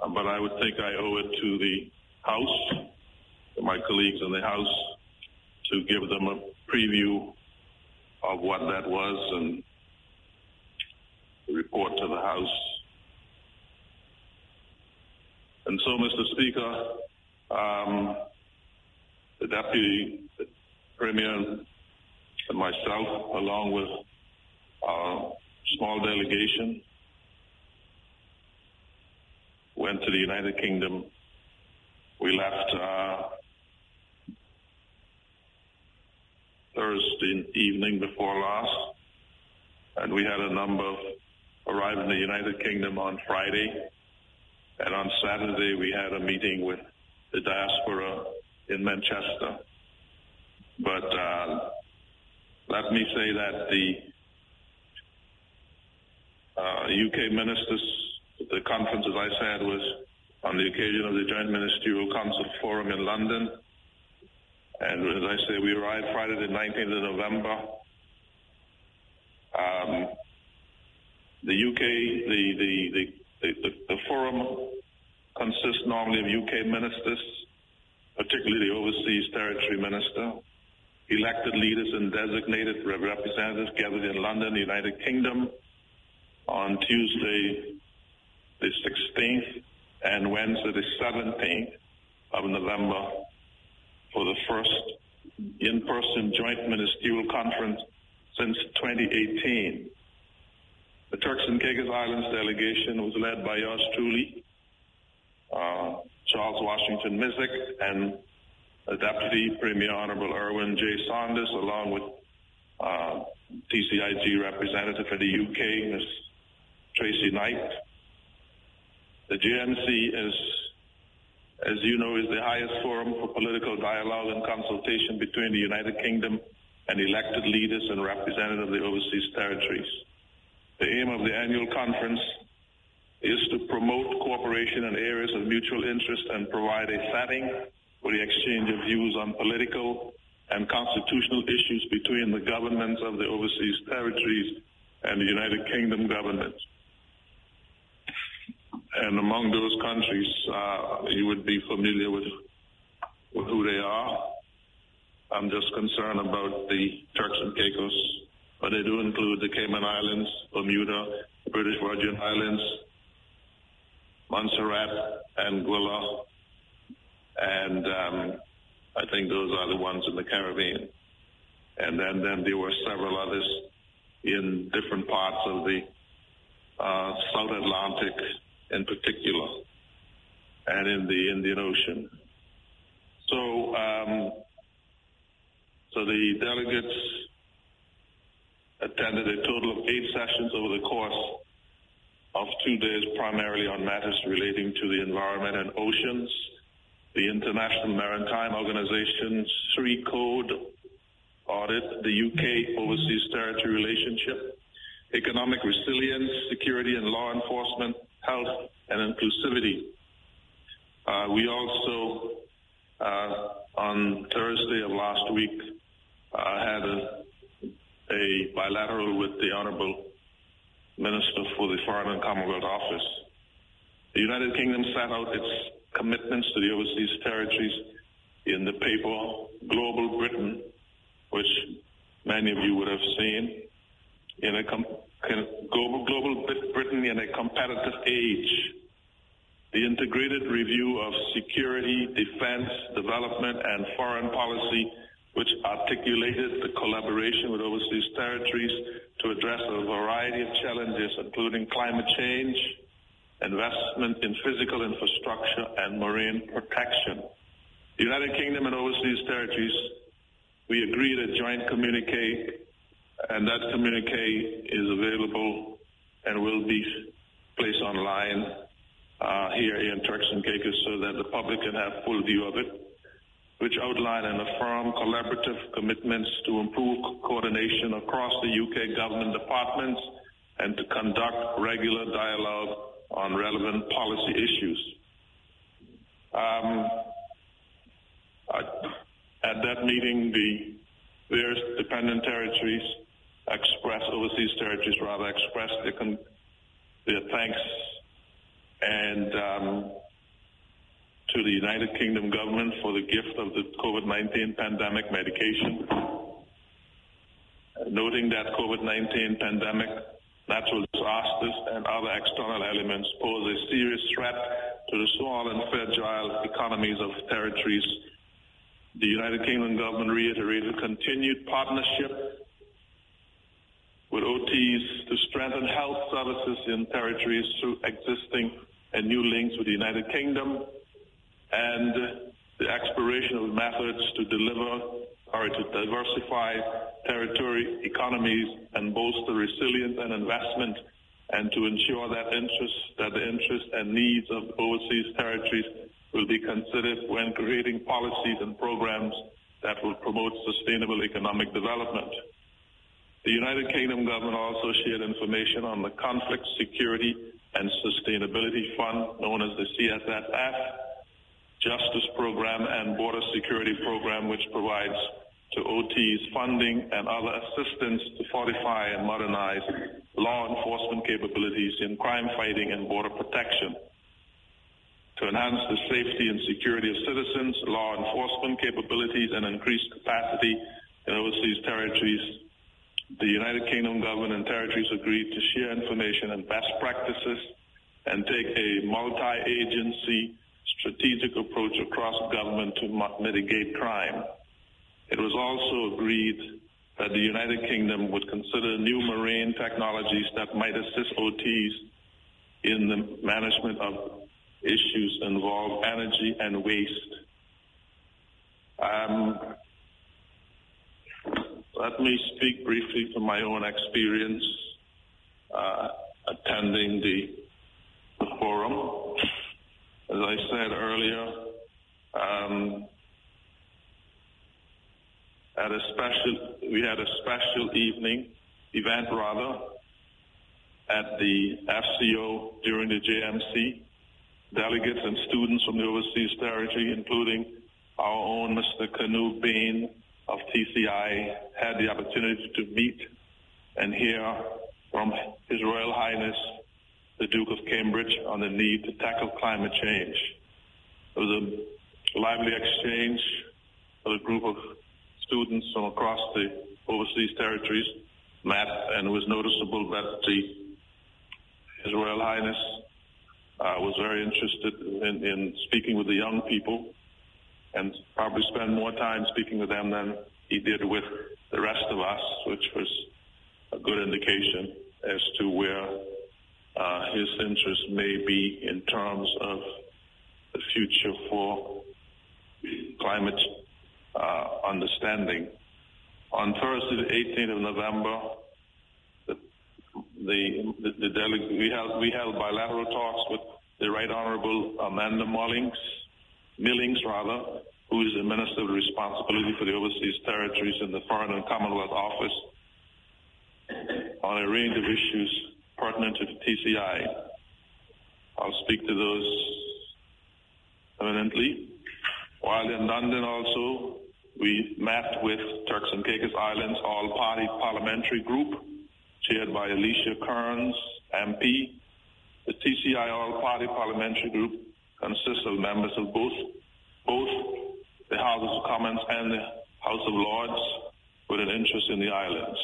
[SPEAKER 2] uh, but I would think I owe it to the House, to my colleagues in the House, to give them a preview of what that was and report to the House. And so, Mr. Speaker, um, the Deputy Premier and myself, along with a small delegation, went to the United Kingdom. We left uh, Thursday evening before last, and we had a number arrive in the United Kingdom on Friday, and on Saturday we had a meeting with the diaspora in Manchester. But uh, let me say that the uh, UK ministers, the conference, as I said, was on the occasion of the Joint Ministerial Council Forum in London. And as I say, we arrived Friday the 19th of November. Um, the UK, the, the, the, the, the forum consists normally of UK ministers, particularly the overseas territory minister, elected leaders and designated representatives gathered in London, United Kingdom, on Tuesday the 16th and Wednesday the 17th of November for the first in-person joint ministerial conference since 2018. The Turks and Caicos Islands delegation was led by yours truly, uh, Charles Washington Misick, and Deputy Premier Honorable Irwin J. Saunders, along with uh, TCIG representative for the UK, Ms. Tracy Knight. The JMC is, as you know, is the highest forum for political dialogue and consultation between the United Kingdom and elected leaders and representatives of the overseas territories. The aim of the annual conference is to promote cooperation in areas of mutual interest and provide a setting for the exchange of views on political and constitutional issues between the governments of the overseas territories and the United Kingdom government. And among those countries, uh, you would be familiar with, with who they are. I'm just concerned about the Turks and Caicos, but they do include the Cayman Islands, Bermuda, British Virgin Islands, Montserrat, Anguilla, and um, I think those are the ones in the Caribbean. And then, then there were several others in different parts of the uh, South Atlantic in particular, and in the Indian Ocean. So, um, so the delegates attended a total of eight sessions over the course of two days, primarily on matters relating to the environment and oceans, the International Maritime Organization's three code audit, the UK overseas territory relationship, economic resilience, security and law enforcement, health, and inclusivity. Uh, we also, uh, on Thursday of last week, uh, had a, a, bilateral with the Honorable Minister for the Foreign and Commonwealth Office. The United Kingdom set out its commitments to the overseas territories in the paper Global Britain, which many of you would have seen, in a com- global, global Britain in a competitive age. The integrated review of security, defense, development, and foreign policy, which articulated the collaboration with overseas territories to address a variety of challenges, including climate change, investment in physical infrastructure, and marine protection. The United Kingdom and overseas territories, we agreed a joint communique, and that communique is available and will be placed online uh, here in Turks and Caicos so that the public can have full view of it, which outline and affirm collaborative commitments to improve coordination across the UK government departments and to conduct regular dialogue on relevant policy issues. Um, at that meeting, the various dependent territories expressed, overseas territories rather, express their, their thanks and um, to the United Kingdom government for the gift of the COVID-19 pandemic medication, noting that COVID-19 pandemic, natural disasters, and other external elements pose a serious threat to the small and fragile economies of territories. The United Kingdom government reiterated continued partnership with OTs to strengthen health services in territories through existing and new links with the United Kingdom and the exploration of methods to deliver or to diversify territory economies and bolster resilience and investment and to ensure that interest that the interests and needs of overseas territories will be considered when creating policies and programs that will promote sustainable economic development. The United Kingdom government also shared information on the Conflict Security and Sustainability Fund, known as the CSSF, Justice Program and Border Security Program, which provides to OTs funding and other assistance to fortify and modernize law enforcement capabilities in crime fighting and border protection. To enhance the safety and security of citizens, law enforcement capabilities, and increase capacity in overseas territories, the United Kingdom government and territories agreed to share information and best practices and take a multi-agency strategic approach across government to mitigate crime. It was also agreed that the United Kingdom would consider new marine technologies that might assist OTs in the management of issues involve energy and waste. Um, let me speak briefly from my own experience uh, attending the, the, forum. As I said earlier, um, at a special, we had a special evening event rather at the FCO during the JMC. Delegates and students from the overseas territory, including our own Mr. Canoe Bain of TCI, had the opportunity to meet and hear from His Royal Highness the Duke of Cambridge on the need to tackle climate change. It was a lively exchange with a group of students from across the overseas territories met, and it was noticeable that the, His Royal Highness uh, was very interested in, in speaking with the young people and probably spend more time speaking with them than he did with the rest of us, which was a good indication as to where uh, his interest may be in terms of the future for climate uh, understanding. On Thursday, the 18th of November, the, the, the, the delegate, we held, we held bilateral talks with the Right Honorable Amanda Mullings, Millings rather, who is the Minister of Responsibility for the Overseas Territories in the Foreign and Commonwealth Office, on a range of issues pertinent to the TCI. I'll speak to those eminently. While in London also, we met with Turks and Caicos Islands All-Party Parliamentary Group, chaired by Alicia Kearns, MP. The TCI All-Party Parliamentary Group consists of members of both, both the House of Commons and the House of Lords with an interest in the islands.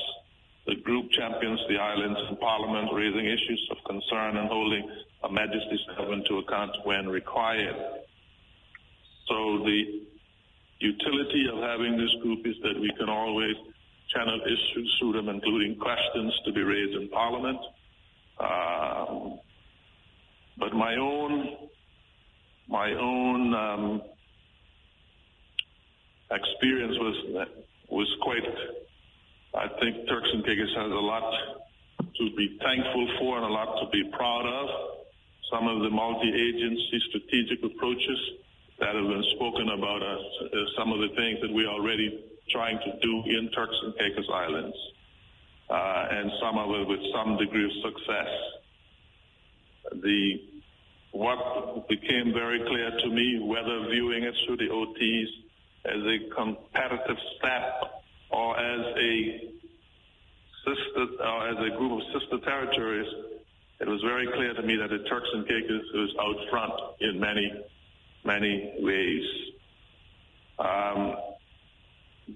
[SPEAKER 2] The group champions the islands in Parliament, raising issues of concern and holding a Majesty's government to account when required. So the utility of having this group is that we can always channel issues through them, including questions to be raised in Parliament. Um, but my own, my own um, experience was was quite. I think Turks and Caicos has a lot to be thankful for and a lot to be proud of. Some of the multi-agency strategic approaches that have been spoken about uh, some of the things that we're already trying to do in Turks and Caicos Islands, uh, and some of it with some degree of success. The what became very clear to me, whether viewing it through the OTs as a competitive step or as a sister, or as a group of sister territories, it was very clear to me that the Turks and Caicos was out front in many, many ways. Um,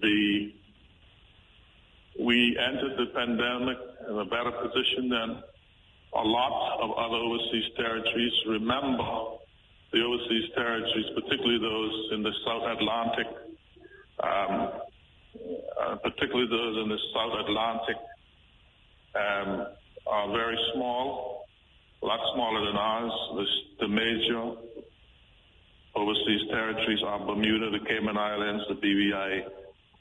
[SPEAKER 2] the we entered the pandemic in a better position than a lot of other overseas territories. Remember, the overseas territories, particularly those in the South Atlantic, um, uh, particularly those in the South Atlantic, um, are very small, a lot smaller than ours. The, the major overseas territories are Bermuda, the Cayman Islands, the BVI,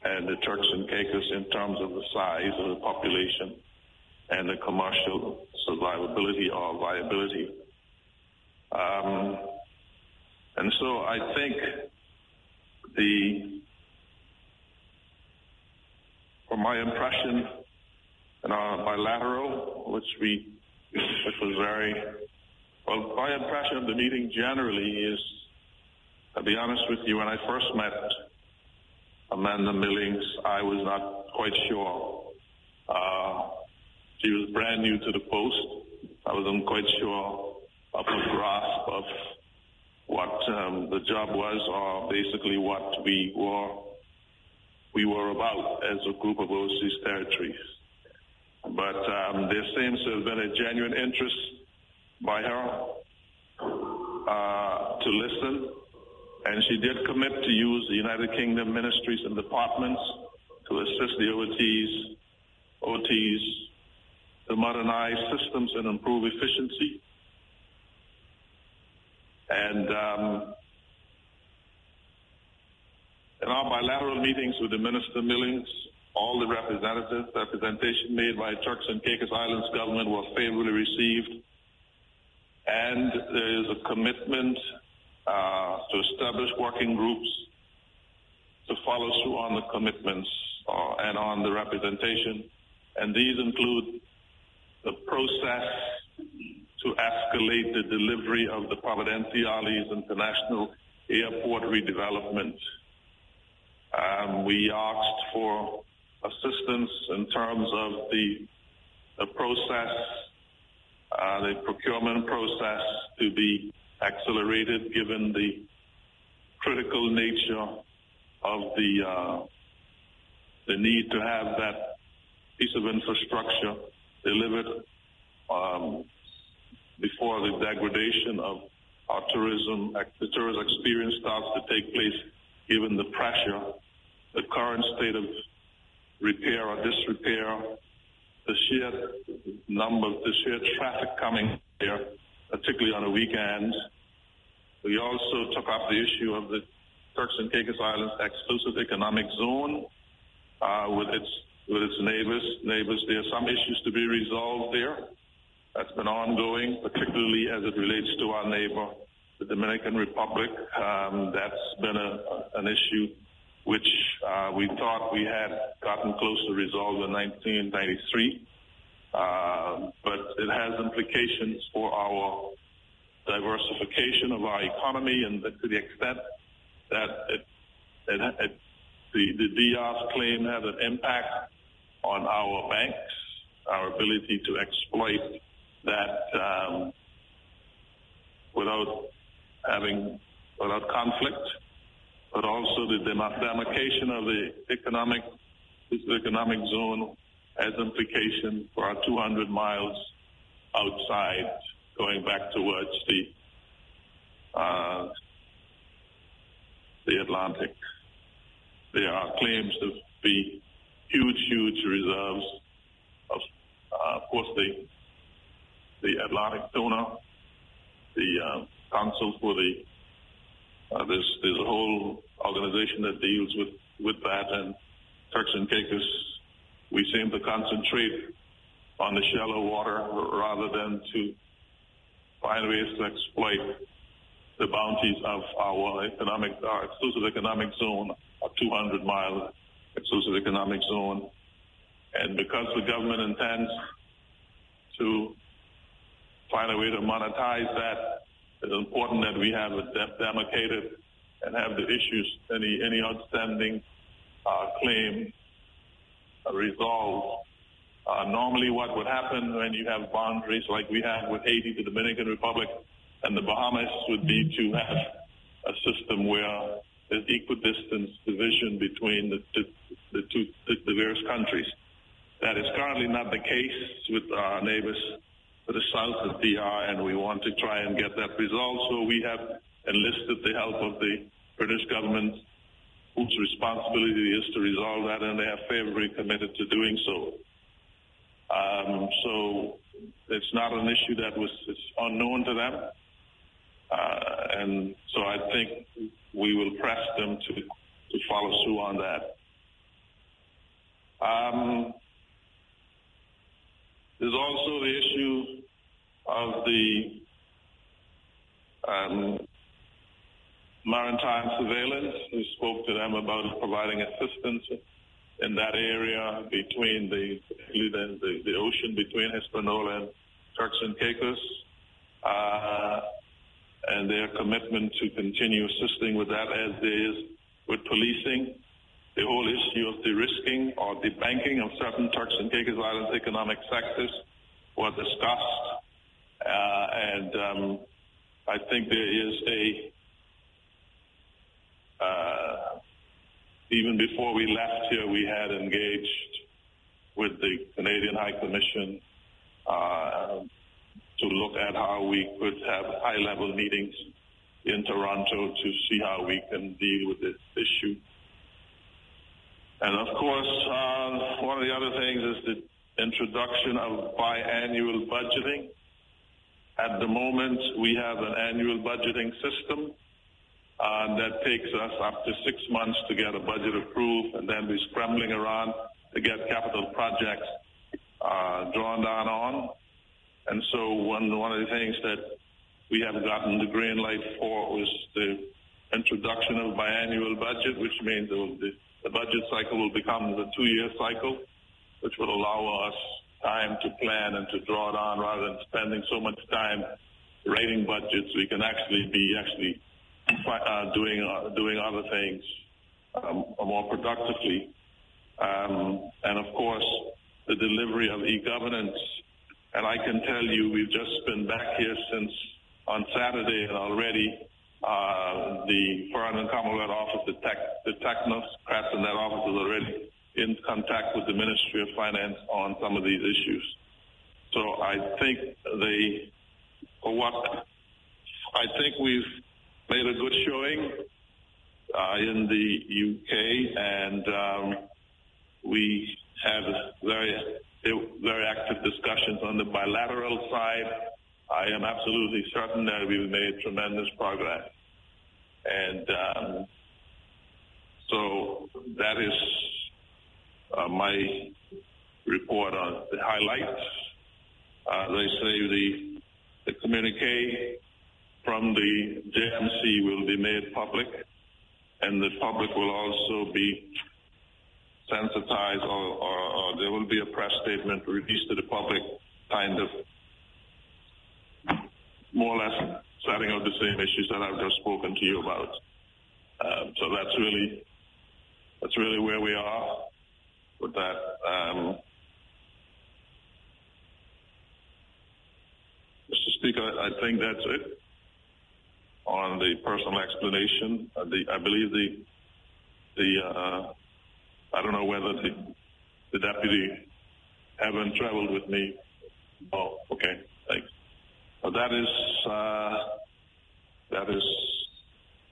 [SPEAKER 2] and the Turks and Caicos in terms of the size of the population and the commercial survivability or viability. Um, and so I think the, from my impression, in our bilateral, which we, which was very, well, my impression of the meeting generally is, I'll be honest with you, when I first met Amanda Millings, I was not quite sure. Uh, she was brand new to the post. I wasn't quite sure of her grasp of what um, the job was, or basically what we were we were about as a group of overseas territories. But um, there seems to have been a genuine interest by her uh, to listen, and she did commit to use the United Kingdom ministries and departments to assist the OTs, OTs to modernize systems and improve efficiency. And um, in our bilateral meetings with the Minister Millings, all the representatives, representation made by Turks and Caicos Islands government were favorably received. And there is a commitment uh, to establish working groups to follow through on the commitments uh, and on the representation. And these include the process to escalate the delivery of the Providenciales International Airport redevelopment. Um, we asked for assistance in terms of the, the process, uh, the procurement process to be accelerated given the critical nature of the uh, the need to have that piece of infrastructure delivered um, before the degradation of our tourism, the tourist experience starts to take place, given the pressure, the current state of repair or disrepair, the sheer number, the sheer traffic coming here, particularly on the weekends. We also took up the issue of the Turks and Caicos Islands exclusive economic zone uh, with its with its neighbors. Neighbors, there are some issues to be resolved there. That's been ongoing, particularly as it relates to our neighbor, the Dominican Republic. Um, that's been a, an issue which uh, we thought we had gotten close to resolve in 1993. Uh, but it has implications for our diversification of our economy and to the extent that it, it, it, the, the DR's claim has an impact on our banks, our ability to exploit that um, without having, without conflict but also the demarcation of the economic this economic zone has implication for our 200 miles outside, going back towards the uh, the Atlantic. There are claims to be huge, huge reserves. Of, uh, of course, the the Atlantic tuna, the uh, Council for the uh, there's there's a whole organization that deals with with that, and Turks and Caicos, we seem to concentrate on the shallow water rather than to find ways to exploit the bounties of our economic, our exclusive economic zone, a 200 mile exclusive economic zone. And because the government intends to find a way to monetize that, it's important that we have it demarcated and have the issues, any, any outstanding uh, claim uh, resolved. Uh, normally what would happen when you have boundaries like we have with Haiti, the Dominican Republic, and the Bahamas would be to have a system where there's equidistant division between the, the, the two the, the various countries. That is currently not the case with our neighbors to the south of DR, and we want to try and get that resolved. So we have enlisted the help of the British government, whose responsibility is to resolve that, and they have favorably committed to doing so. Um, so it's not an issue that was unknown to them. Uh, and so I think we will press them to, to follow through on that. Um, there's also the issue of the um, maritime surveillance. We spoke to them about providing assistance in that area between the the, the ocean between Hispaniola and Turks and Caicos, uh, and their commitment to continue assisting with that as there is with policing. The whole issue of de-risking or debanking of certain Turks and Caicos Islands economic sectors was discussed, uh, and um, I think there is a uh, even before we left here, we had engaged with the Canadian High Commission uh, to look at how we could have high-level meetings in Toronto to see how we can deal with this issue. And of course, uh, one of the other things is the introduction of biannual budgeting. At the moment, we have an annual budgeting system uh, that takes us up to six months to get a budget approved, and then we're scrambling around to get capital projects uh, drawn down on. And so one one of the things that we have gotten the green light for was the introduction of biannual budget, which means the, the budget cycle will become the two-year cycle, which will allow us time to plan and to draw down rather than spending so much time writing budgets. We can actually be actually uh, doing uh, doing other things um, more productively. Um, and of course, the delivery of e-governance. And I can tell you, we've just been back here since on Saturday, and already uh, the Foreign and Commonwealth Office, the, tech, the technocrats in that office is already in contact with the Ministry of Finance on some of these issues. So I think they, what I think we've made a good showing uh, in the UK, and um, we had very very active discussions on the bilateral side. I am absolutely certain that we've made tremendous progress, and um, so that is uh, my report on the highlights. Uh, they say the the communique from the JMC will be made public, and the public will also be sensitized, or, or, or there will be a press statement released to the public, kind of more or less setting out the same issues that I've just spoken to you about. Um, so that's really that's really where we are with that. Um, Mr. Speaker, I think that's it on the personal explanation. Uh, the, I believe the the uh, I don't know whether the the deputy haven't traveled with me. Oh, okay, thanks. That is uh, that is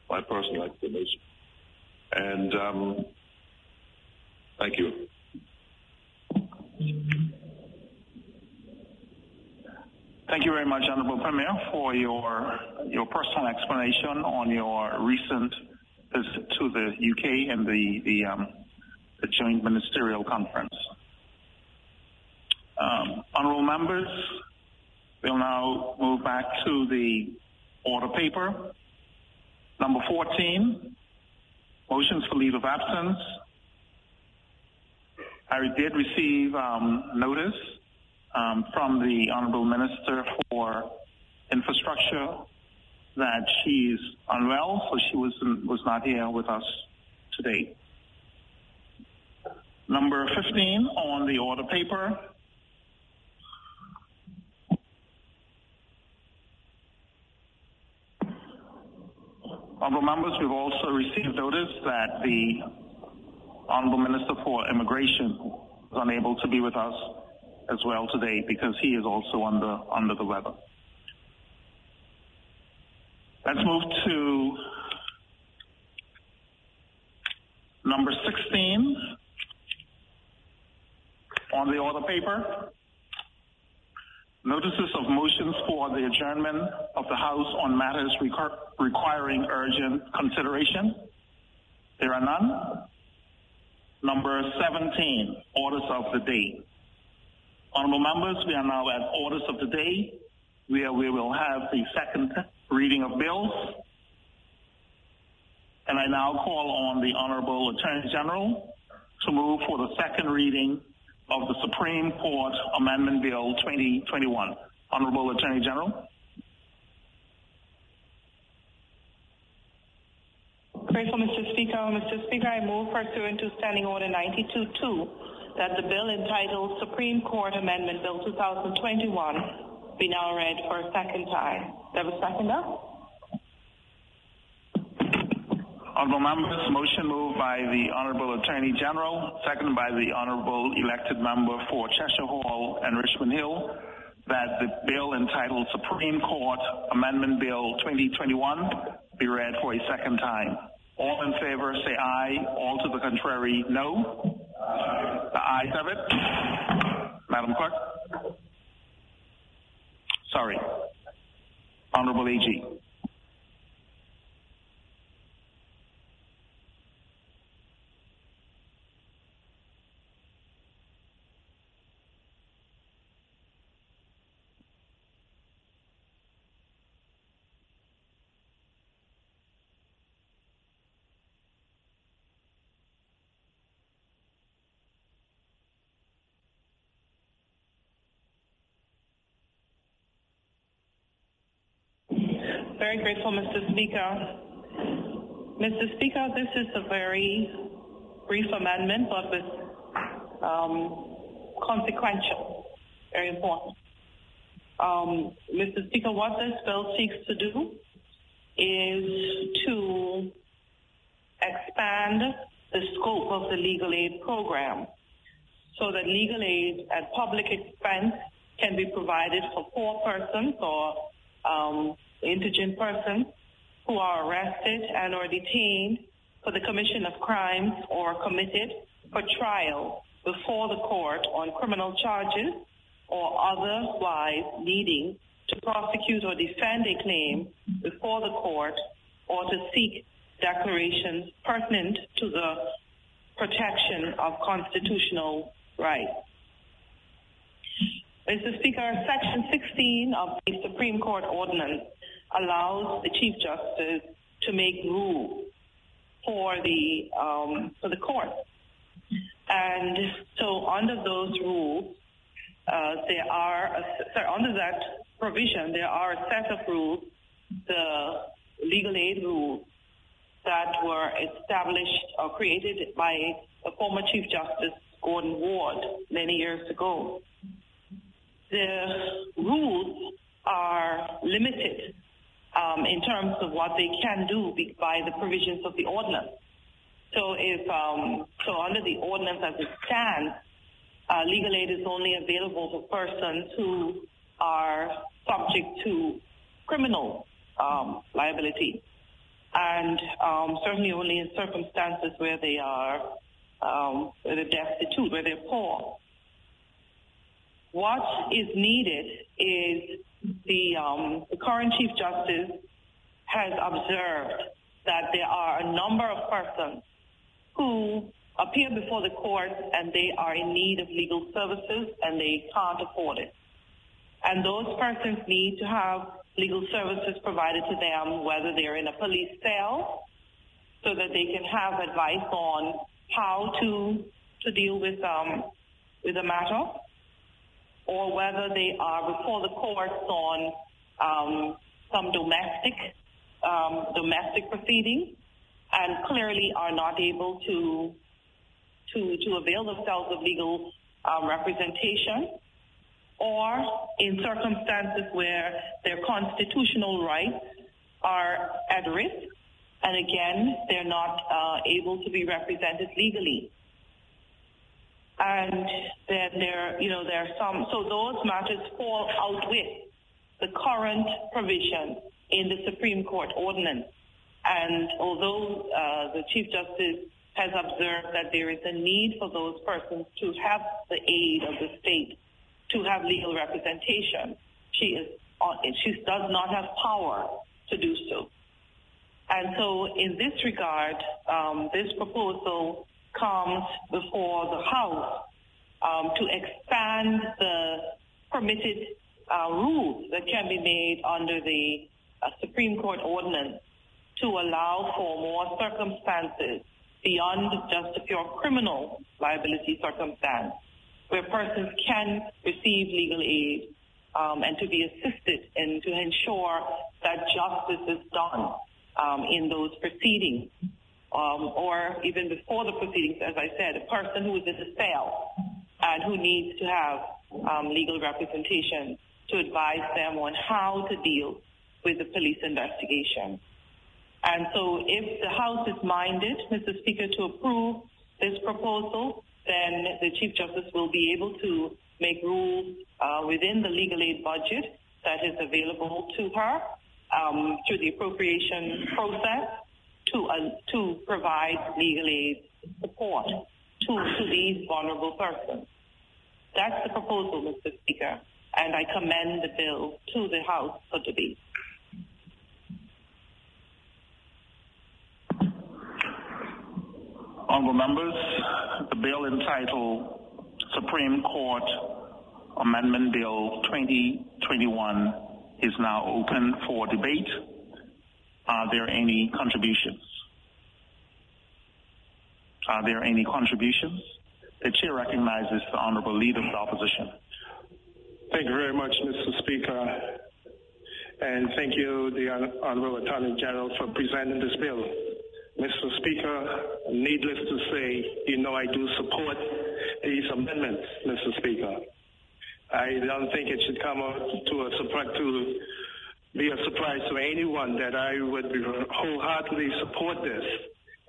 [SPEAKER 2] my personal explanation, and um, thank you.
[SPEAKER 3] Thank you very much, Honorable Premier, for your your personal explanation on your recent visit to the UK and the the, um, the joint ministerial conference. Um, honorable members, we'll now move back to the order paper. Number 14, motions for leave of absence. I did receive um, notice um, from the Honorable Minister for Infrastructure that she's unwell, so she was was not here with us today. Number 15 on the order paper. Honorable members, we've also received notice that the Honorable Minister for Immigration is unable to be with us as well today because he is also under under the weather. Let's move to number 16 on the order paper. Notices of motions for the adjournment of the House on matters requiring urgent consideration. There are none. Number 17, orders of the day. Honorable members, we are now at orders of the day, where we will have the second reading of bills. And I now call on the Honorable Attorney General to move for the second reading of the Supreme Court Amendment Bill 2021. Honorable Attorney General.
[SPEAKER 6] Grateful, Mr. Speaker. Mr. Speaker, I move pursuant to Standing Order 92-2 that the bill entitled Supreme Court Amendment Bill 2021 be now read for a second time. There was seconder?
[SPEAKER 3] Honorable members, motion moved by the Honorable Attorney General, seconded by the Honorable Elected Member for Cheshire Hall and Richmond Hill, that the bill entitled Supreme Court Amendment Bill 2021 be read for a second time. All in favor say aye. All to the contrary, no. The ayes have it. Madam Clerk. Sorry. Honorable AG.
[SPEAKER 6] Very grateful, Mr. Speaker. Mr. Speaker, this is a very brief amendment, but with um, consequential, very important. Um, Mr. Speaker, what this bill seeks to do is to expand the scope of the legal aid program so that legal aid at public expense can be provided for poor persons or um, indigent persons who are arrested and or detained for the commission of crimes or committed for trial before the court on criminal charges or otherwise needing to prosecute or defend a claim before the court or to seek declarations pertinent to the protection of constitutional rights. Mr. Speaker, Section 16 of the Supreme Court Ordinance allows the Chief Justice to make rules for the um, for the court. And so under those rules, uh, there are a, sorry, under that provision, there are a set of rules, the legal aid rules that were established or created by former Chief Justice Gordon Ward many years ago. The rules are limited um, in terms of what they can do by the provisions of the ordinance. So if um, so, under the ordinance as it stands, uh, legal aid is only available for persons who are subject to criminal um, liability, and um, certainly only in circumstances where they are um, where they're destitute, where they're poor. What is needed is the, um, the current Chief Justice has observed that there are a number of persons who appear before the court and they are in need of legal services and they can't afford it. And those persons need to have legal services provided to them, whether they're in a police cell, so that they can have advice on how to to deal with um, with a matter, or whether they are before the courts on um, some domestic um, domestic proceedings, and clearly are not able to to to avail themselves of legal um, representation, or in circumstances where their constitutional rights are at risk, and again they're not uh, able to be represented legally and then there, you know, there are some. So those matters fall out with the current provision in the Supreme Court ordinance. And although uh, the Chief Justice has observed that there is a need for those persons to have the aid of the state to have legal representation, she is uh, she does not have power to do so. And so, in this regard, um, this proposal comes before the House um, to expand the permitted uh, rules that can be made under the uh, Supreme Court ordinance to allow for more circumstances beyond just a pure criminal liability circumstance, where persons can receive legal aid um, and to be assisted and to ensure that justice is done um, in those proceedings um, or even before the proceedings, as I said, a person who is in a cell and who needs to have um, legal representation to advise them on how to deal with the police investigation. And so if the House is minded, Mr. Speaker, to approve this proposal, then the Chief Justice will be able to make rules uh, within the legal aid budget that is available to her um, through the appropriation process to, uh, to provide legal aid support to, to these vulnerable persons. That's the proposal, Mr. Speaker, and I commend the bill to the House for debate.
[SPEAKER 3] Honorable members, the bill entitled Supreme Court Amendment Bill 2021 is now open for debate. Are there any contributions? Are there any contributions? The chair recognizes the honorable leader of the opposition.
[SPEAKER 1] Thank you very much, Mr. Speaker. And thank you, the Honorable Attorney General, for presenting this bill. Mr. Speaker, needless to say, you know I do support these amendments, Mr. Speaker. I don't think it should come to a to be a surprise to anyone that I would wholeheartedly support this.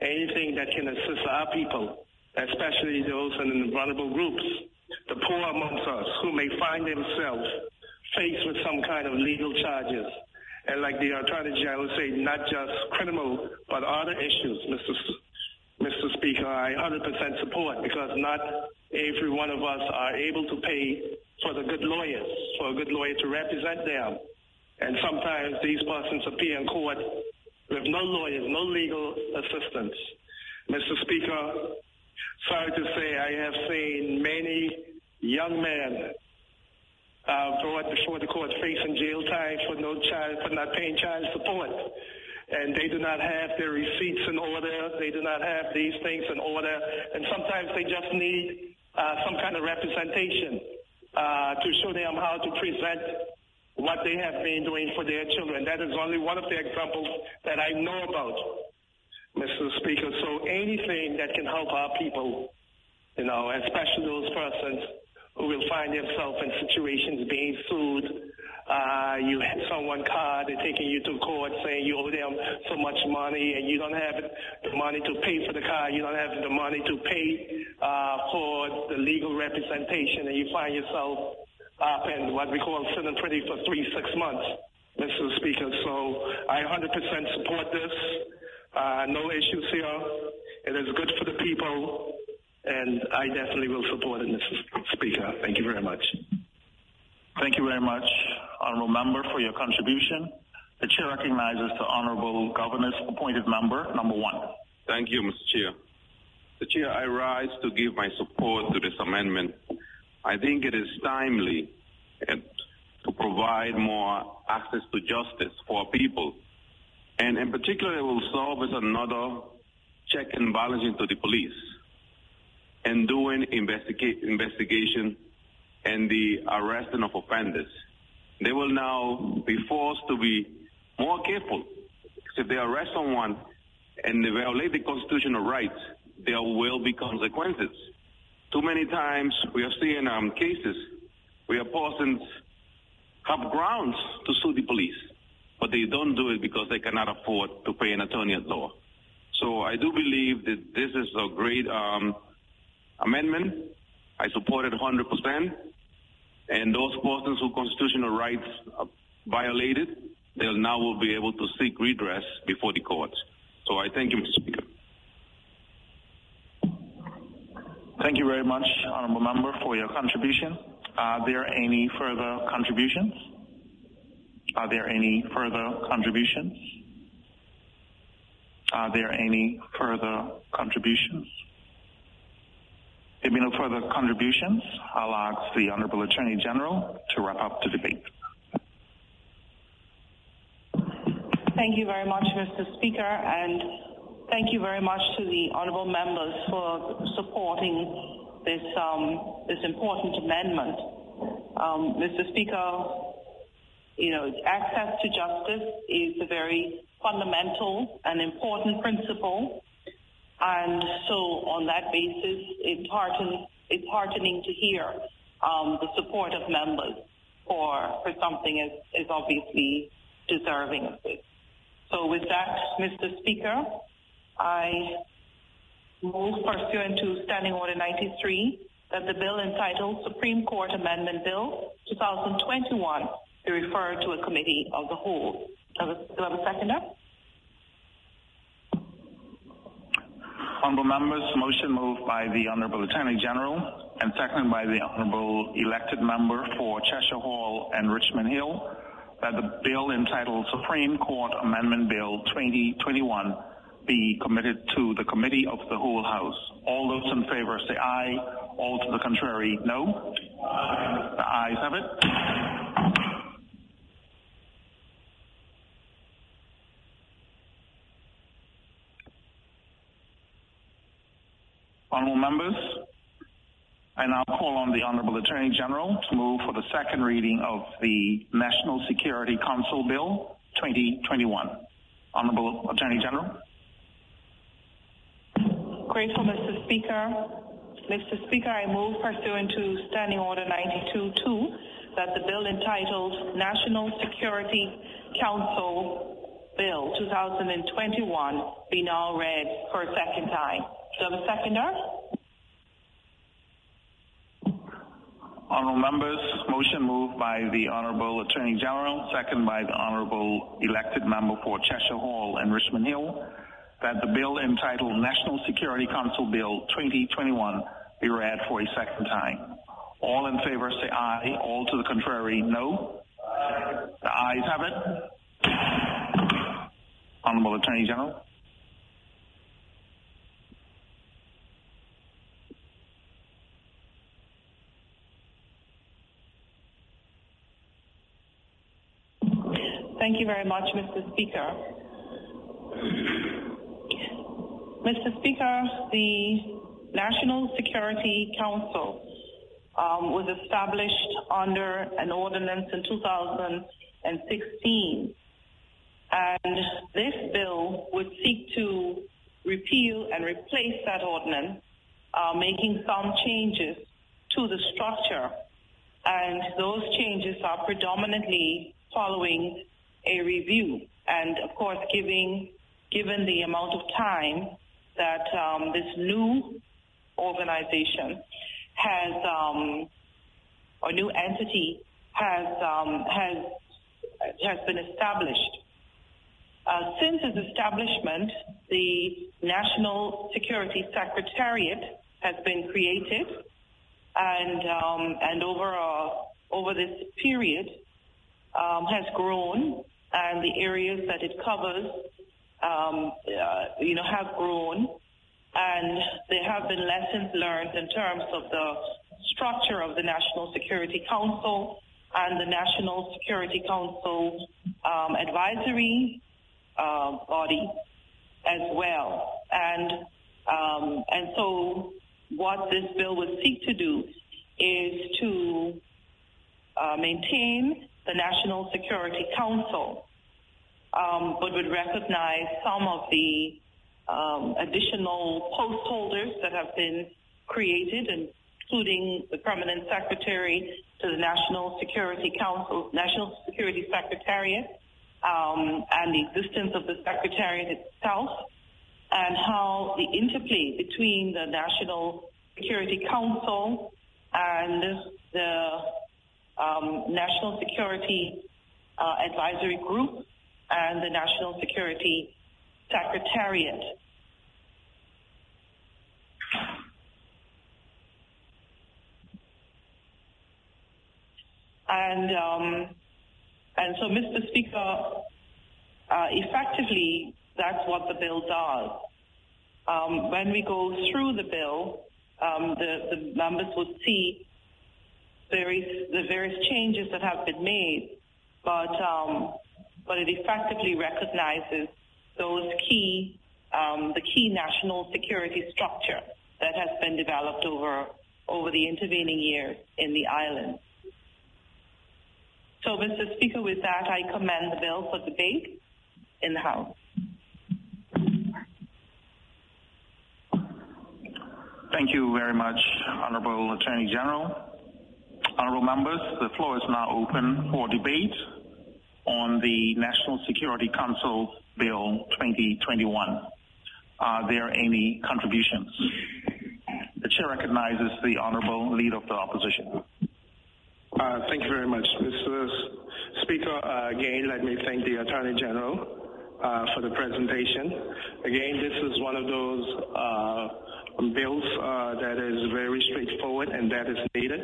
[SPEAKER 1] Anything that can assist our people, especially those in vulnerable groups, the poor amongst us who may find themselves faced with some kind of legal charges. And like the Attorney General said, not just criminal, but other issues, Mr. Mr. Speaker, I 100% support because not every one of us are able to pay for the good lawyers, for a good lawyer to represent them. And sometimes these persons appear in court with no lawyers, no legal assistance. Mr. Speaker, sorry to say I have seen many young men uh, brought before the court facing jail time for no child for not paying child support. And they do not have their receipts in order. They do not have these things in order. And sometimes they just need uh, some kind of representation uh, to show them how to present what they have been doing for their children. That is only one of the examples that I know about, Mr. Speaker. So anything that can help our people, you know, especially those persons who will find themselves in situations being sued. Uh, you have someone card, they're taking you to court saying you owe them so much money and you don't have the money to pay for the car, you don't have the money to pay uh, for the legal representation and you find yourself up in what we call sitting pretty for three, six months, Mr. Speaker. So I 100% support this. Uh, no issues here. It is good for the people, and I definitely will support it, Mr. Speaker. Thank you very much.
[SPEAKER 3] Thank you very much, Honorable Member, for your contribution. The Chair recognizes the Honorable Governor's appointed member, number one.
[SPEAKER 7] Thank you, Mr. Chair. Mr. Chair, I rise to give my support to this amendment. I think it is timely uh, to provide more access to justice for people. And in particular, it will serve as another check and balance into the police and doing investiga- investigation and the arresting of offenders. They will now be forced to be more careful. If they arrest someone and they violate the constitutional rights, there will be consequences. Too many times we are seeing um, cases where persons have grounds to sue the police, but they don't do it because they cannot afford to pay an attorney at law. So I do believe that this is a great um, amendment. I support it 100%. And those persons whose constitutional rights are violated, they'll now will be able to seek redress before the courts. So I thank you, Mr. Speaker.
[SPEAKER 3] Thank you very much, Honorable Member, for your contribution. Are there any further contributions? Are there any further contributions? Are there any further contributions? There being no further contributions, I'll ask the Honorable Attorney General to wrap up the debate.
[SPEAKER 6] Thank you very much, Mr. Speaker, and thank you very much to the honourable members for supporting this um, this important amendment. Um, Mr. Speaker, you know, access to justice is a very fundamental and important principle and so on that basis, it's, hearten, it's heartening to hear um, the support of members for, for something as, as obviously deserving of this. So with that, Mr. Speaker, I move pursuant to Standing Order 93 that the bill entitled Supreme Court Amendment Bill 2021 be referred to a committee of the whole. Do I have a seconder?
[SPEAKER 3] Honourable members, motion moved by the Honourable Attorney General and seconded by the Honourable elected member for Cheshire Hall and Richmond Hill that the bill entitled Supreme Court Amendment Bill 2021 be committed to the committee of the whole House. All those in favor say aye. All to the contrary, no. The ayes have it. Honourable members, I now call on the Honourable Attorney General to move for the second reading of the National Security Council Bill 2021. Honourable Attorney General.
[SPEAKER 6] Grateful, Mr. Speaker. Mr. Speaker, I move pursuant to Standing Order 92-2 that the bill entitled National Security Council Bill 2021 be now read for a second time. Do I have a seconder?
[SPEAKER 3] Honourable members, motion moved by the Honourable Attorney General, second by the Honourable elected member for Cheshire Hall and Richmond Hill, that the bill entitled National Security Council Bill 2021 be read for a second time. All in favor say aye. All to the contrary, no. The ayes have it. Honourable Attorney General.
[SPEAKER 6] Thank you very much, Mr. Speaker. Mr. Speaker, the National Security Council um, was established under an ordinance in 2016. And this bill would seek to repeal and replace that ordinance, uh, making some changes to the structure. And those changes are predominantly following a review. And of course, giving, given the amount of time that um, this new organization has, um, or new entity has, um, has, has been established. Uh, since its establishment, the National Security Secretariat has been created, and um, and over uh, over this period um, has grown and the areas that it covers, um, uh, you know, have grown. and there have been lessons learned in terms of the structure of the National Security Council and the National Security Council um, advisory uh, body as well. And um, and so what this bill would seek to do is to uh, maintain the National Security Council, um, but would recognize some of the um, additional post holders that have been created, including the permanent secretary to the National Security Council, National Security Secretariat, um, and the existence of the Secretariat itself, and how the interplay between the National Security Council and the um, National Security uh, Advisory Group and the National Security Secretariat. And um, and so, Mr. Speaker, uh, effectively, that's what the bill does. Um, when we go through the bill, um, the, the members would see various, the various changes that have been made, but um, but it effectively recognizes those key um, the key national security structure that has been developed over over the intervening years in the island. So, Mr. Speaker, with that, I commend the bill for debate in the House.
[SPEAKER 3] Thank you very much, Honorable Attorney General. Honorable members, the floor is now open for debate on the National Security Council Bill 2021. Are there any contributions? The chair recognizes the Honorable Leader of the Opposition.
[SPEAKER 1] Uh, thank you very much, Mr. Speaker. Uh, again, let me thank the Attorney General uh, for the presentation. Again, this is one of those uh, bills uh, that is very straightforward and that is needed.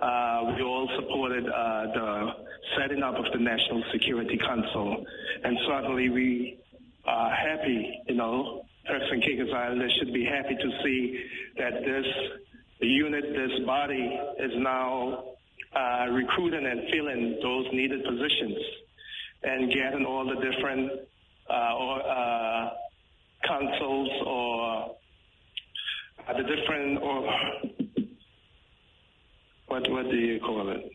[SPEAKER 1] Uh, we all supported the setting up of the National Security Council, and certainly we are happy, you know, Turks and Caicos Islanders should be happy to see that this unit, this body is now uh, recruiting and filling those needed positions and getting all the different uh, or, uh, councils or uh, the different or what what do you call it?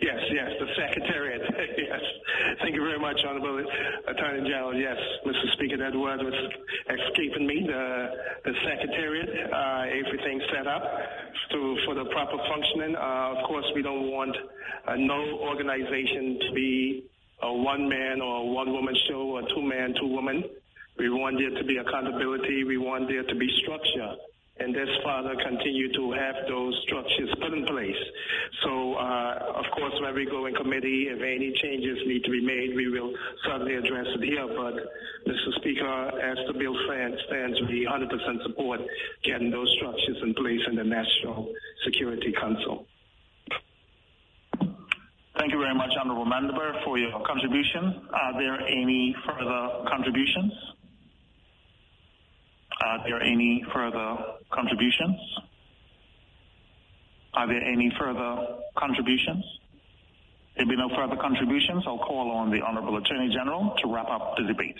[SPEAKER 1] Yes, yes, the Secretariat. yes. Thank you very much, Honorable Attorney General. Yes, Mr. Speaker, that word was escaping me. The, the Secretariat, uh, everything set up to, for the proper functioning. Uh, of course, we don't want uh, no organization to be a one man or one woman show or two man, two woman. We want there to be accountability. We want there to be structure and this Father continue to have those structures put in place. So, uh, of course, when we go in committee, if any changes need to be made, we will certainly address it here. But, Mr. Speaker, as the bill stands, we 100% support getting those structures in place in the National Security Council.
[SPEAKER 3] Thank you very much, Honorable Member, for your contribution. Are there any further contributions? Are there any further contributions? Are there any further contributions? There be no further contributions. I'll call on the Honorable Attorney General to wrap up the debate.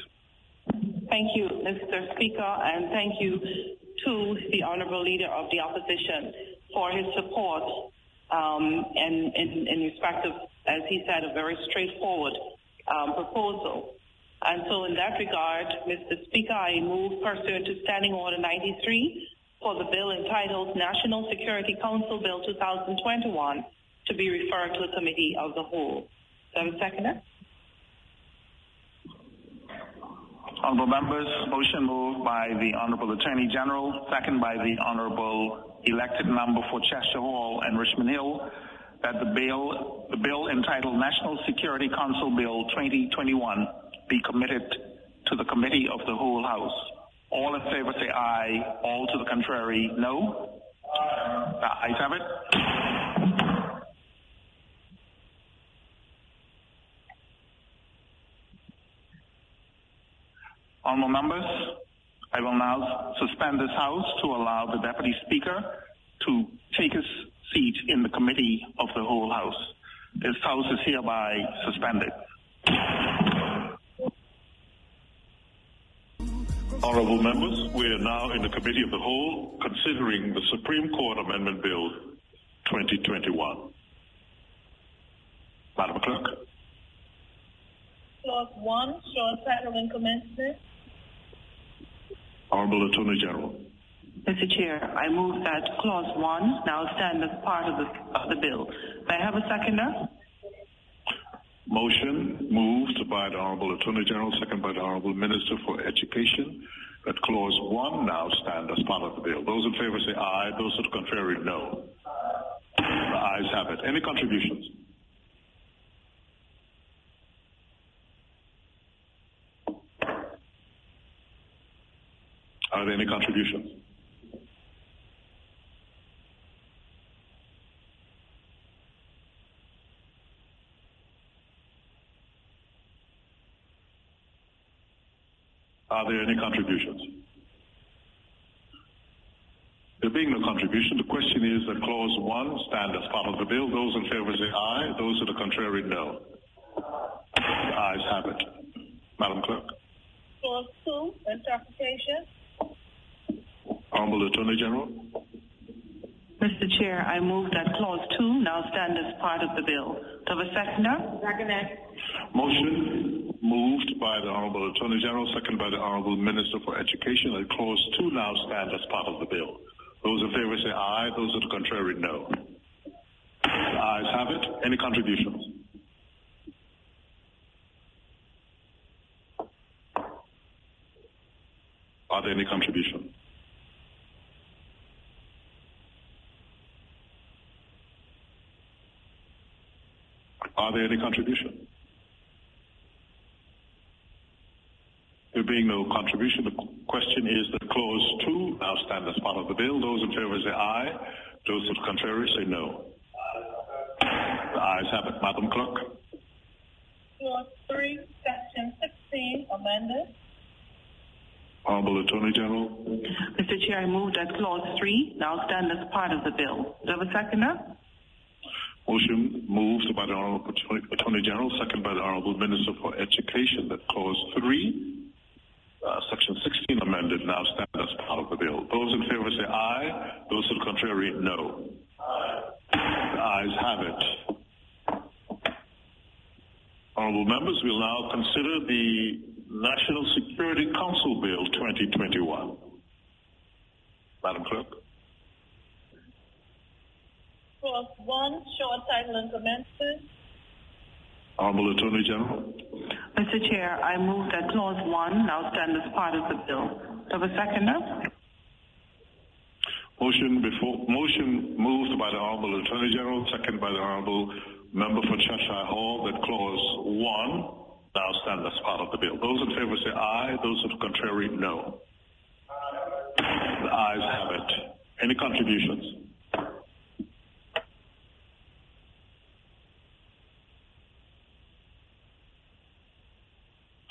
[SPEAKER 6] Thank you, Mr. Speaker, and thank you to the Honorable Leader of the Opposition for his support um, and in respect of, as he said, a very straightforward um, proposal. And so in that regard, Mr. Speaker, I move pursuant to Standing Order 93 for the bill entitled National Security Council Bill 2021 to be referred to the Committee of the Whole. Do I seconder?
[SPEAKER 3] Honorable members, motion moved by the Honorable Attorney General, second by the Honorable elected member for Cheshire Hall and Richmond Hill, that the bill, the bill entitled National Security Council Bill 2021 be committed to the committee of the whole House. All in favor say aye. All to the contrary, no. The ayes have it. Honorable members, I will now suspend this House to allow the Deputy Speaker to take his seat in the Committee of the Whole House. This House is hereby suspended.
[SPEAKER 8] Honorable members, we are now in the Committee of the Whole considering the Supreme Court Amendment Bill 2021. Madam Clerk.
[SPEAKER 9] Clause 1, short title and commencement.
[SPEAKER 8] Honorable Attorney General.
[SPEAKER 6] Mr. Chair, I move that Clause 1 now stand as part of the, of the bill. May I have a seconder?
[SPEAKER 8] Motion moved by the Honorable Attorney General, second by the Honorable Minister for Education, that Clause 1 now stand as part of the bill. Those in favor say aye. Those to the contrary, no. The ayes have it. Any contributions? Are there any contributions? Are there any contributions? There being no contribution, the question is that Clause 1 stand as part of the bill. Those in favor say aye. Those to the contrary, no. The ayes have it. Madam Clerk.
[SPEAKER 9] Clause 2, interpretation.
[SPEAKER 8] Honorable Attorney General.
[SPEAKER 6] Mr. Chair, I move that Clause 2 now stand as part of the bill. Do I have a seconder?
[SPEAKER 9] Second.
[SPEAKER 8] Motion moved by the Honorable Attorney General, second by the Honorable Minister for Education, that Clause 2 now stand as part of the bill. Those in favor say aye. Those to the contrary, no. The ayes have it. Any contributions? Are there any contributions? Are there any contributions? There being no contribution, the question is that Clause 2 now stand as part of the bill. Those in favor say aye. Those to the contrary say no. The ayes have it. Madam Clerk.
[SPEAKER 9] Clause 3, section 16, amended.
[SPEAKER 8] Honorable Attorney General.
[SPEAKER 6] Mr. Chair, I move that Clause 3 now stand as part of the bill. Do I have a seconder?
[SPEAKER 8] Motion moved by the Honorable Attorney General, second by the Honorable Minister for Education, that Clause 3, uh, Section 16 amended, now stand as part of the bill. Those in favor say aye. Those to the contrary, no. The ayes have it. Honorable members, we'll now consider the National Security Council Bill 2021. Madam Clerk.
[SPEAKER 9] Clause 1, short title and commencement.
[SPEAKER 8] Honorable Attorney General.
[SPEAKER 6] Mr. Chair, I move that Clause 1 now stand as part of the bill. Do I have a seconder?
[SPEAKER 8] Motion before motion moved by the Honorable Attorney General, second by the Honorable Member for Cheshire Hall, that Clause 1 now stand as part of the bill. Those in favor say aye. Those to the contrary, no. Aye. The ayes have it. Any contributions?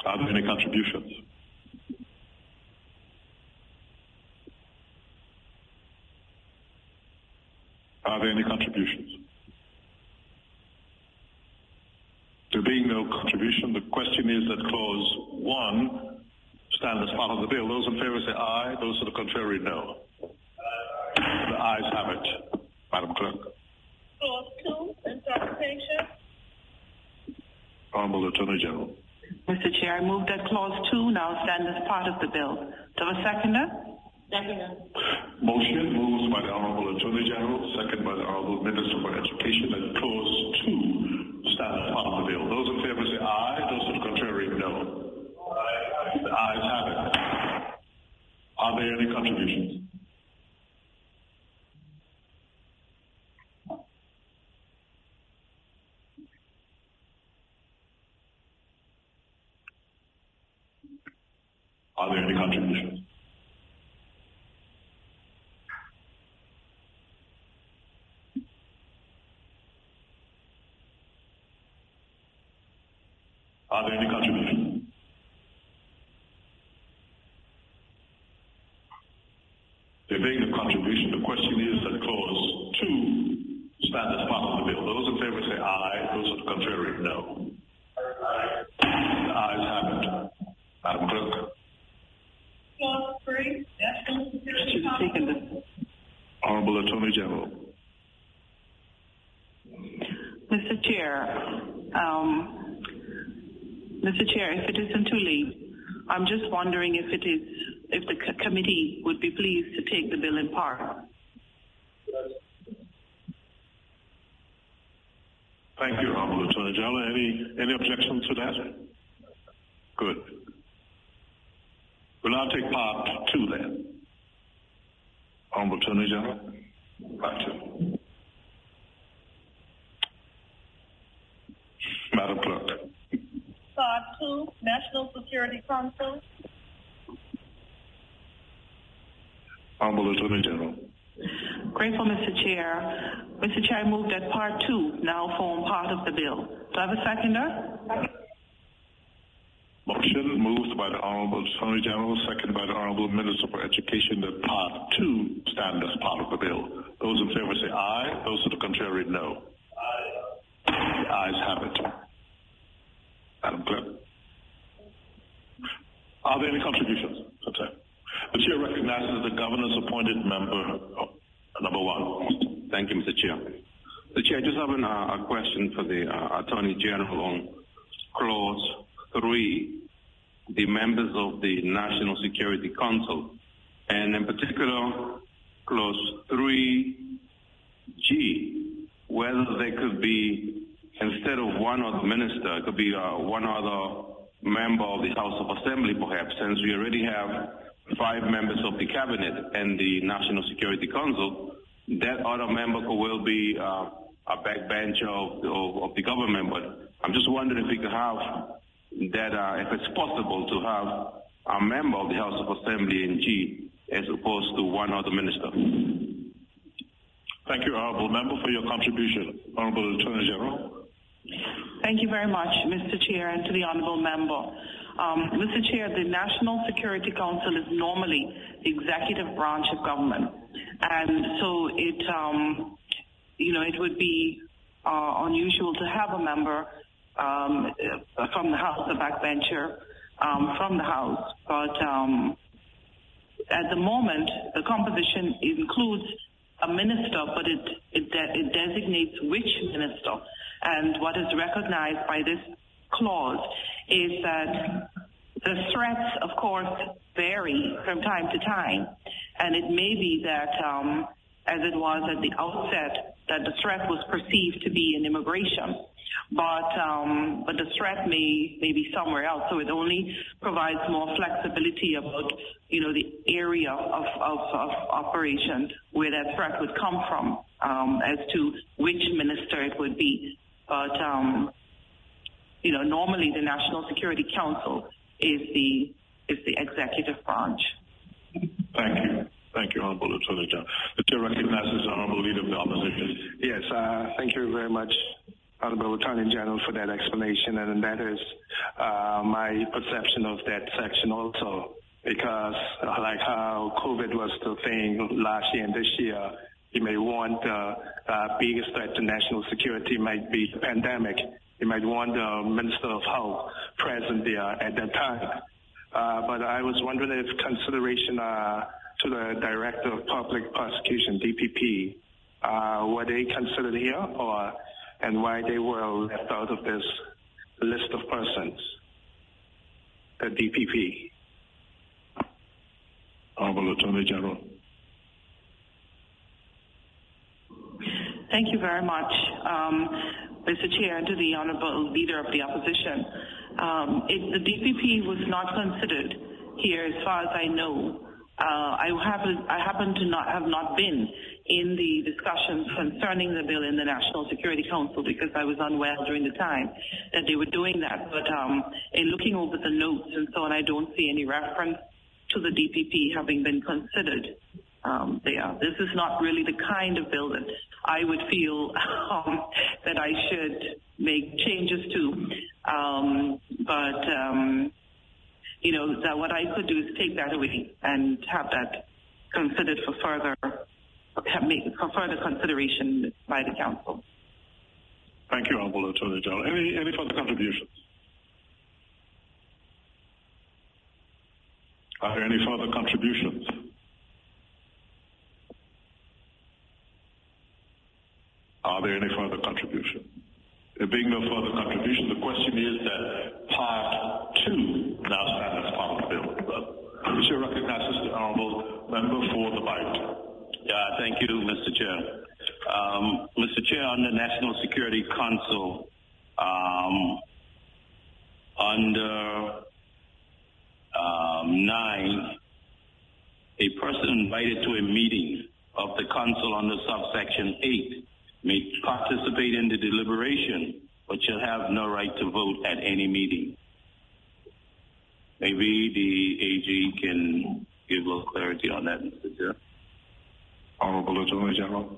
[SPEAKER 8] Are there any contributions? Are there any contributions? There being no contribution, the question is that clause one stand as part of the bill. Those in favor say aye. Those to the contrary, no. The ayes have it. Madam Clerk.
[SPEAKER 9] Clause 2, interpretation.
[SPEAKER 8] Honorable Attorney General.
[SPEAKER 6] Mr. Chair, I move that Clause 2 now stand as part of the bill. Do I have a seconder?
[SPEAKER 9] Second.
[SPEAKER 8] Motion moves by the Honorable Attorney General, second by the Honorable Minister for Education, that clause two stand as part of the bill. Those in favor say aye. Those to the contrary, no. The ayes have it. Are there any contributions? other contributions. Are there any contributions? There being no contribution, the question is that clause two stands as part of the bill. Those in favor say aye. Those to the contrary, no. The ayes have it. Madam Clerk.
[SPEAKER 9] Clause three, National Security Council.
[SPEAKER 8] Honorable Attorney General.
[SPEAKER 6] Mr. Chair, um, Mr. Chair, if it isn't too late, I'm just wondering if it is, if the c- committee would be pleased to take the bill in part.
[SPEAKER 8] Thank you, Honorable Attorney General. Any, any objection to that? Good. We'll now take part two then. Honorable Attorney General, part two. Madam Clerk.
[SPEAKER 9] Part two, National Security Council.
[SPEAKER 8] Honorable Attorney General.
[SPEAKER 6] Grateful, Mr. Chair. Mr. Chair, I move that part two now form part of the bill. Do I have a seconder?
[SPEAKER 8] Motion moved by the Honorable Attorney General, seconded by the Honorable Minister for Education that part two stand as part of the bill. Those in favor say aye. Those to the contrary, no. Aye. The ayes have it. Madam Clerk. Are there any contributions? Okay. The chair recognizes the governor's appointed member, oh, number one.
[SPEAKER 7] Thank you, Mr. Chair. The Chair, just having a, a question for the uh, Attorney General on Clause 3, the members of the National Security Council, and in particular, Clause 3G, whether there could be, instead of one other minister, it could be uh, one other member of the House of Assembly, perhaps, since we already have five members of the Cabinet and the National Security Council, that other member could well be uh, a backbencher of, of, of, the government. But I'm just wondering if we could have that, uh, if it's possible to have a member of the House of Assembly in G as opposed to one other minister.
[SPEAKER 8] Thank you, Honorable Member, for your contribution. Honorable Attorney General.
[SPEAKER 6] Thank you very much, Mr. Chair, and to the Honorable Member. Um, Mr. Chair, the National Security Council is normally the executive branch of government, and so it, um, you know, it would be uh, unusual to have a member um, from the House, a backbencher um, from the House, but um, at the moment, the composition includes a minister, but it, it, de- it designates which minister. And what is recognized by this clause is that the threats, of course, vary from time to time. And it may be that, um, as it was at the outset, that the threat was perceived to be in immigration. But um, but the threat may may be somewhere else, so it only provides more flexibility about you know the area of of, of operations where that threat would come from, um, as to which minister it would be. But um, you know, normally the National Security Council is the is the executive branch.
[SPEAKER 8] Thank you. Thank you, Honorable Attorney General. The chair recognizes the Honorable Leader of the Opposition.
[SPEAKER 1] Yes, uh, thank you very much, Honorable Attorney General, for that explanation, and that is uh, my perception of that section also, because uh, like how COVID was the thing last year and this year, you may want the uh, biggest threat to national security might be the pandemic. You might want the Minister of Health present there at that time. Uh, but I was wondering if consideration uh, to the Director of Public Prosecution, DPP, uh, were they considered here, or and why they were left out of this list of persons? The DPP.
[SPEAKER 8] Honorable Attorney General.
[SPEAKER 6] Thank you very much, um, Mr. Chair, and to the Honorable Leader of the Opposition. Um, it, the DPP was not considered here, as far as I know. Uh, I happen, I happen to not have not been in the discussions concerning the bill in the National Security Council because I was unwell during the time that they were doing that. But um, in looking over the notes and so on, I don't see any reference to the DPP having been considered um, there. This is not really the kind of bill that I would feel um, that I should make changes to. Um, but um, you know, that what I could do is take that away and have that considered for further for further consideration by the council.
[SPEAKER 8] Thank you, Honorable Attorney General. Any, any further contributions? Are there any further contributions? Are there any further contributions? There being no further contribution, the question is that part two now stands as part of the bill. The chair recognizes the honorable member for the Bight.
[SPEAKER 10] Thank you, Mr. Chair. Um, Mr. Chair, on the National Security Council, um, under um, nine, a person invited to a meeting of the council under subsection eight may participate in the deliberation, but shall have no right to vote at any meeting. Maybe the AG can give a little clarity on that, Mr. Chair.
[SPEAKER 8] Honorable Attorney General.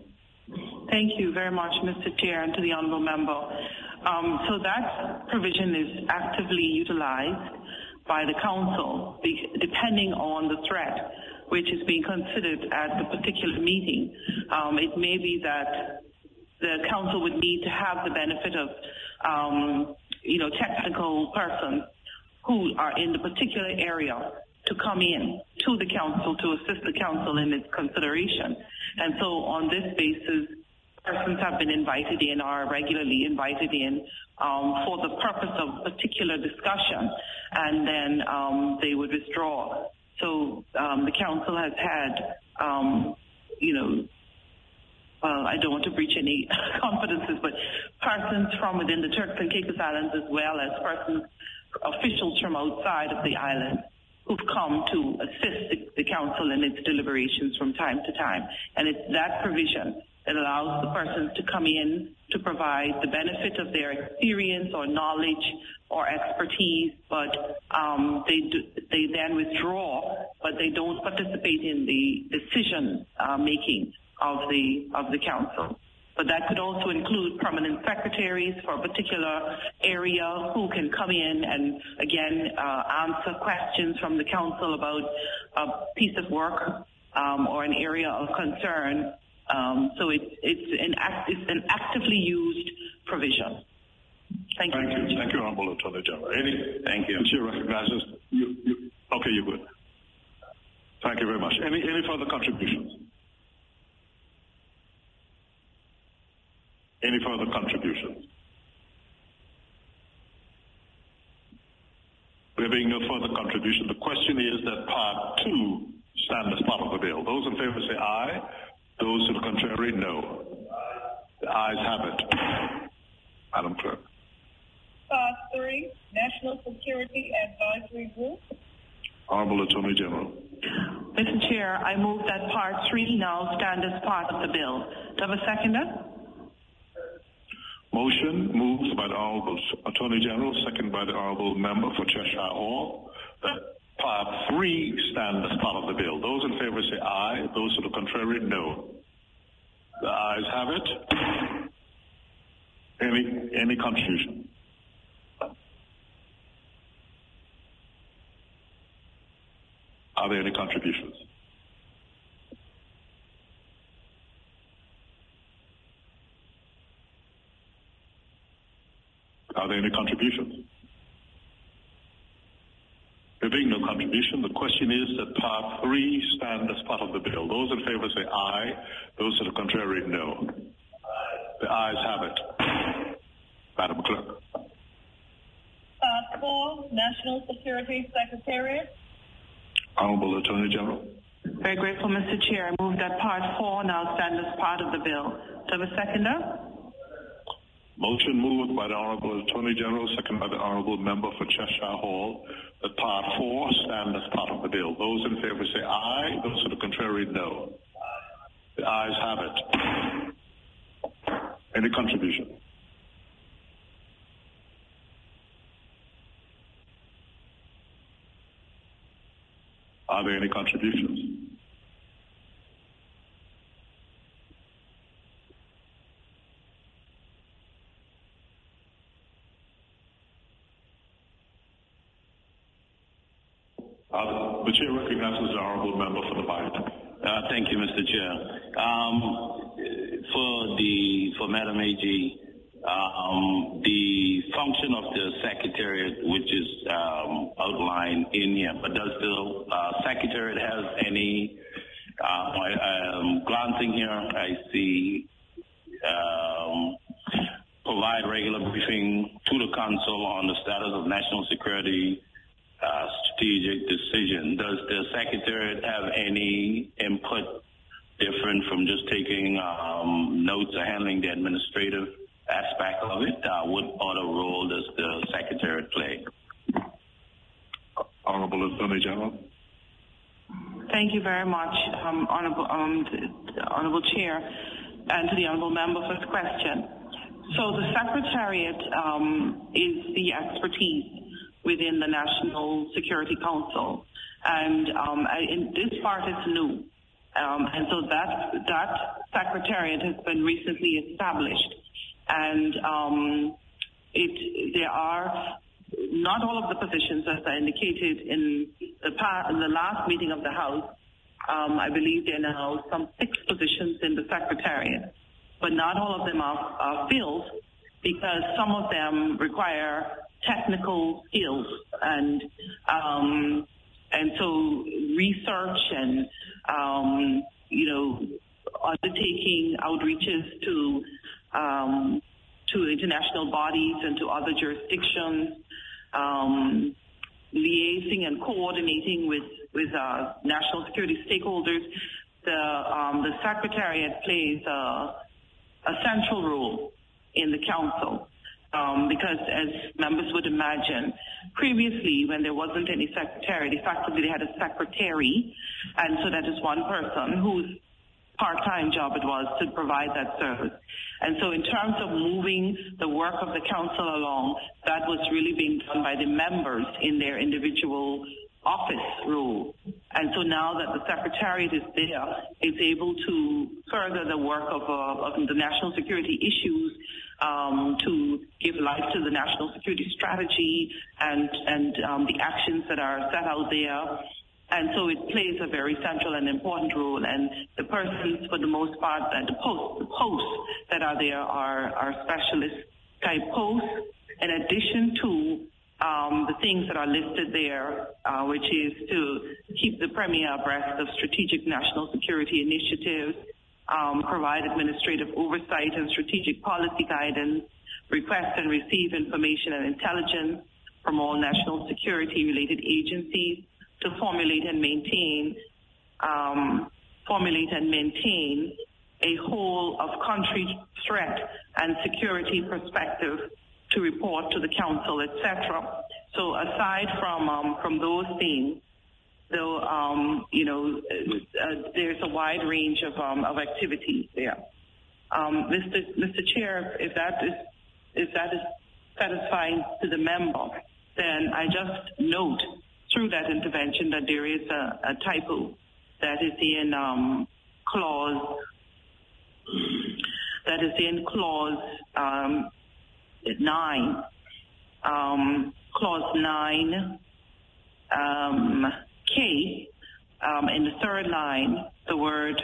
[SPEAKER 6] Thank you very much, Mr. Chair, and to the honorable member. Um, so that provision is actively utilized by the council, depending on the threat which is being considered at the particular meeting. Um, it may be that the council would need to have the benefit of, um, you know, technical persons who are in the particular area to come in to the council to assist the council in its consideration. And so on this basis, persons have been invited in are regularly invited in um, for the purpose of particular discussion, and then um, they would withdraw. So um, the council has had, um, you know, I don't want to breach any confidences, but persons from within the Turks and Caicos Islands as well as persons, officials from outside of the island who've come to assist the, the council in its deliberations from time to time. And it's that provision that allows the persons to come in to provide the benefit of their experience or knowledge or expertise, but um, they do, they then withdraw, but they don't participate in the decision uh, making of the of the council. But that could also include permanent secretaries for a particular area who can come in and again uh, answer questions from the council about a piece of work um, or an area of concern. Um, so it's it's an act, it's an actively used provision. Thank you.
[SPEAKER 8] Thank you. Thank you, Honorable Attorney General. Any?
[SPEAKER 10] Thank you.
[SPEAKER 8] The chair recognizes you, you. Okay, you're good. Thank you very much. Any any further contributions? Any further contributions? There being no further contribution, the question is that part two stand as part of the bill. Those in favor say aye. Those to the contrary, no. The ayes have it. Madam Clerk.
[SPEAKER 9] Part three, National Security Advisory Group.
[SPEAKER 8] Honorable Attorney General.
[SPEAKER 6] Mr. Chair, I move that part three now stand as part of the bill. Do I have a seconder?
[SPEAKER 8] Motion moved by the Honorable Attorney General, second by the Honorable Member for Cheshire Hall, that part three stand as part of the bill. Those in favor say aye. Those to the contrary, no. The ayes have it. Any, any confusion? Are there any contributions? Are there any contributions? There being no contribution, the question is that part three stand as part of the bill. Those in favor say aye. Those to the contrary, no. The ayes have it. Madam Clerk.
[SPEAKER 9] Uh, part four, National Security Secretariat.
[SPEAKER 8] Honorable Attorney General.
[SPEAKER 6] Very grateful, Mr. Chair. I move that part four now stand as part of the bill. Do I have a seconder?
[SPEAKER 8] Motion moved by the Honorable Attorney General, second by the Honorable Member for Cheshire Hall, that part four stand as part of the bill. Those in favor say aye. Those to the contrary, no. The ayes have it. Any contribution? Are there any contributions? Uh, the chair recognizes the honourable member for the Bight.
[SPEAKER 10] Uh, thank you, Mr. Chair. Um, for the for Madam AG, um, the function of the secretariat, which is um, outlined in here, but does the uh, secretariat has any? Uh, I, glancing here. I see um, provide regular briefing to the council on the status of national security uh, strategic decision. Does the secretary have any input different from just taking um, notes or handling the administrative aspect of it? Uh, what other role does the secretary play?
[SPEAKER 2] Honorable Attorney General.
[SPEAKER 6] Thank you very much, um, Honorable, um, Honorable Chair, and to the Honorable Member for the question. So the Secretariat um, is the expertise within the National Security Council. And um, in this part is new. Um, and so that, that secretariat has been recently established. And um, it, there are not all of the positions, as I indicated in the, in the last meeting of the House. Um, I believe there are now some six positions in the secretariat, but not all of them are, are filled because some of them require technical skills and um, and so research and um, you know undertaking outreaches to um, to international bodies and to other jurisdictions, um, liaising and coordinating with with uh, national security stakeholders. The um, the secretariat plays a, a central role in the council. Um, because as members would imagine, previously when there wasn't any secretary, effectively they had a secretary, and so that is one person whose part-time job it was to provide that service. And so in terms of moving the work of the council along, that was really being done by the members in their individual office role. And so now that the Secretariat is there, it's able to further the work of, uh, of the national security issues um, to give life to the national security strategy and, and um, the actions that are set out there. And so it plays a very central and important role. And the persons, for the most part, the posts, the posts that are there are, are specialist type posts, in addition to um, the things that are listed there, uh, which is to keep the Premier abreast of strategic national security initiatives, um, provide administrative oversight and strategic policy guidance, request and receive information and intelligence from all national security related agencies to formulate and maintain um, formulate and maintain a whole of country threat and security perspective to report to the council, etc. So aside from um, from those things, though, um, you know, uh, there's a wide range of um, of activities there. Um, Mr. Mr. Chair, if that is if that is satisfying to the member, then I just note through that intervention that there is a, a typo that is in um, clause that is in clause um, nine, um, clause nine, um, K, um, in the third line, the word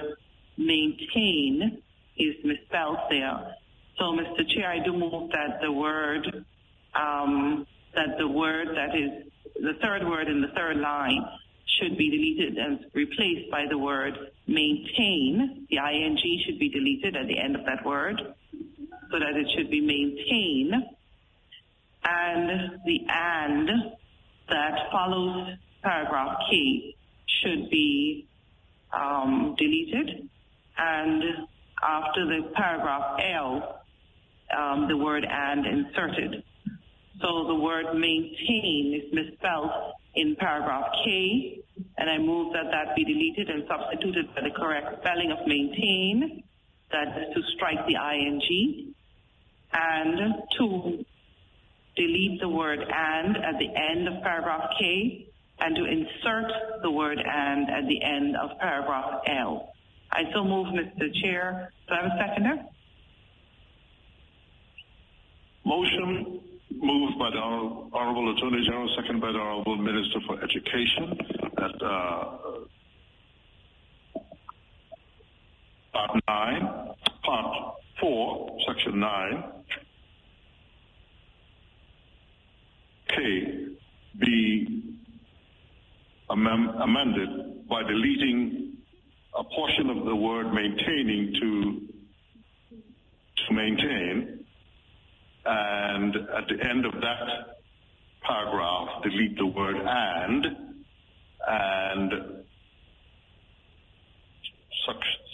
[SPEAKER 6] maintain is misspelled there. So, Mr. Chair, I do move that the word, um, that the word that is the third word in the third line should be deleted and replaced by the word maintain. The ing should be deleted at the end of that word so that it should be maintain. And the and that follows paragraph K should be um, deleted. And after the paragraph L, um, the word and inserted. So the word maintain is misspelled in paragraph K, and I move that that be deleted and substituted by the correct spelling of maintain, that is to strike the ing, and to delete the word and at the end of paragraph K, and to insert the word and at the end of paragraph L. I so move, Mr. Chair. Do I have a seconder?
[SPEAKER 2] Motion moved by the Honorable Attorney General, seconded by the Honorable Minister for Education, that uh,
[SPEAKER 8] Part 9, Part 4, Section 9, K be amended by deleting a portion of the word maintaining to, to maintain, and at the end of that paragraph, delete the word and, and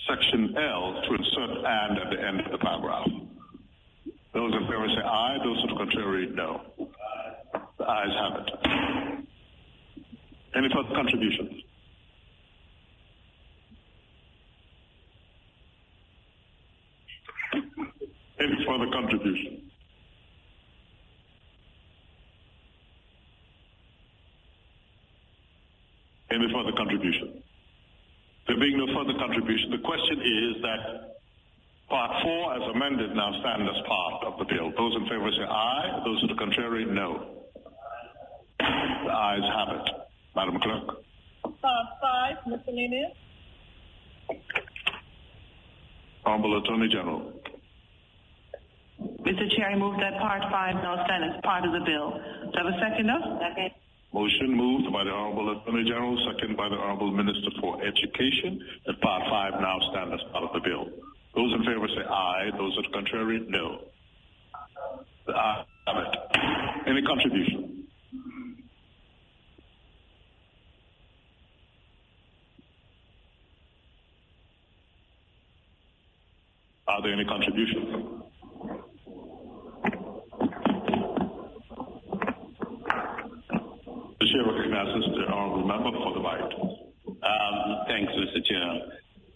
[SPEAKER 8] section L to insert and at the end of the paragraph. Those in favor say aye. Those the contrary, no. The ayes have it. Any further contributions? Any further contributions? Any further contribution? There being no further contribution, the question is that Part 4 as amended now stand as part of the bill. Those in favor say aye. Those to the contrary, no. The ayes have it. Madam Clerk.
[SPEAKER 9] Part 5, miscellaneous.
[SPEAKER 8] Honorable Attorney General.
[SPEAKER 6] Mr. Chair, I move that Part 5 now stand as part of the bill. Do I have a seconder? Second.
[SPEAKER 8] Motion moved by the Honorable Attorney General, second by the Honorable Minister for Education, that Part 5 now stand as part of the bill. Those in favor say aye. Those are contrary, no. The ayes have it. Any contribution? Are there any contributions? The chair recognizes the honorable member for the Bight.
[SPEAKER 10] Um, thanks, Mr. Chair.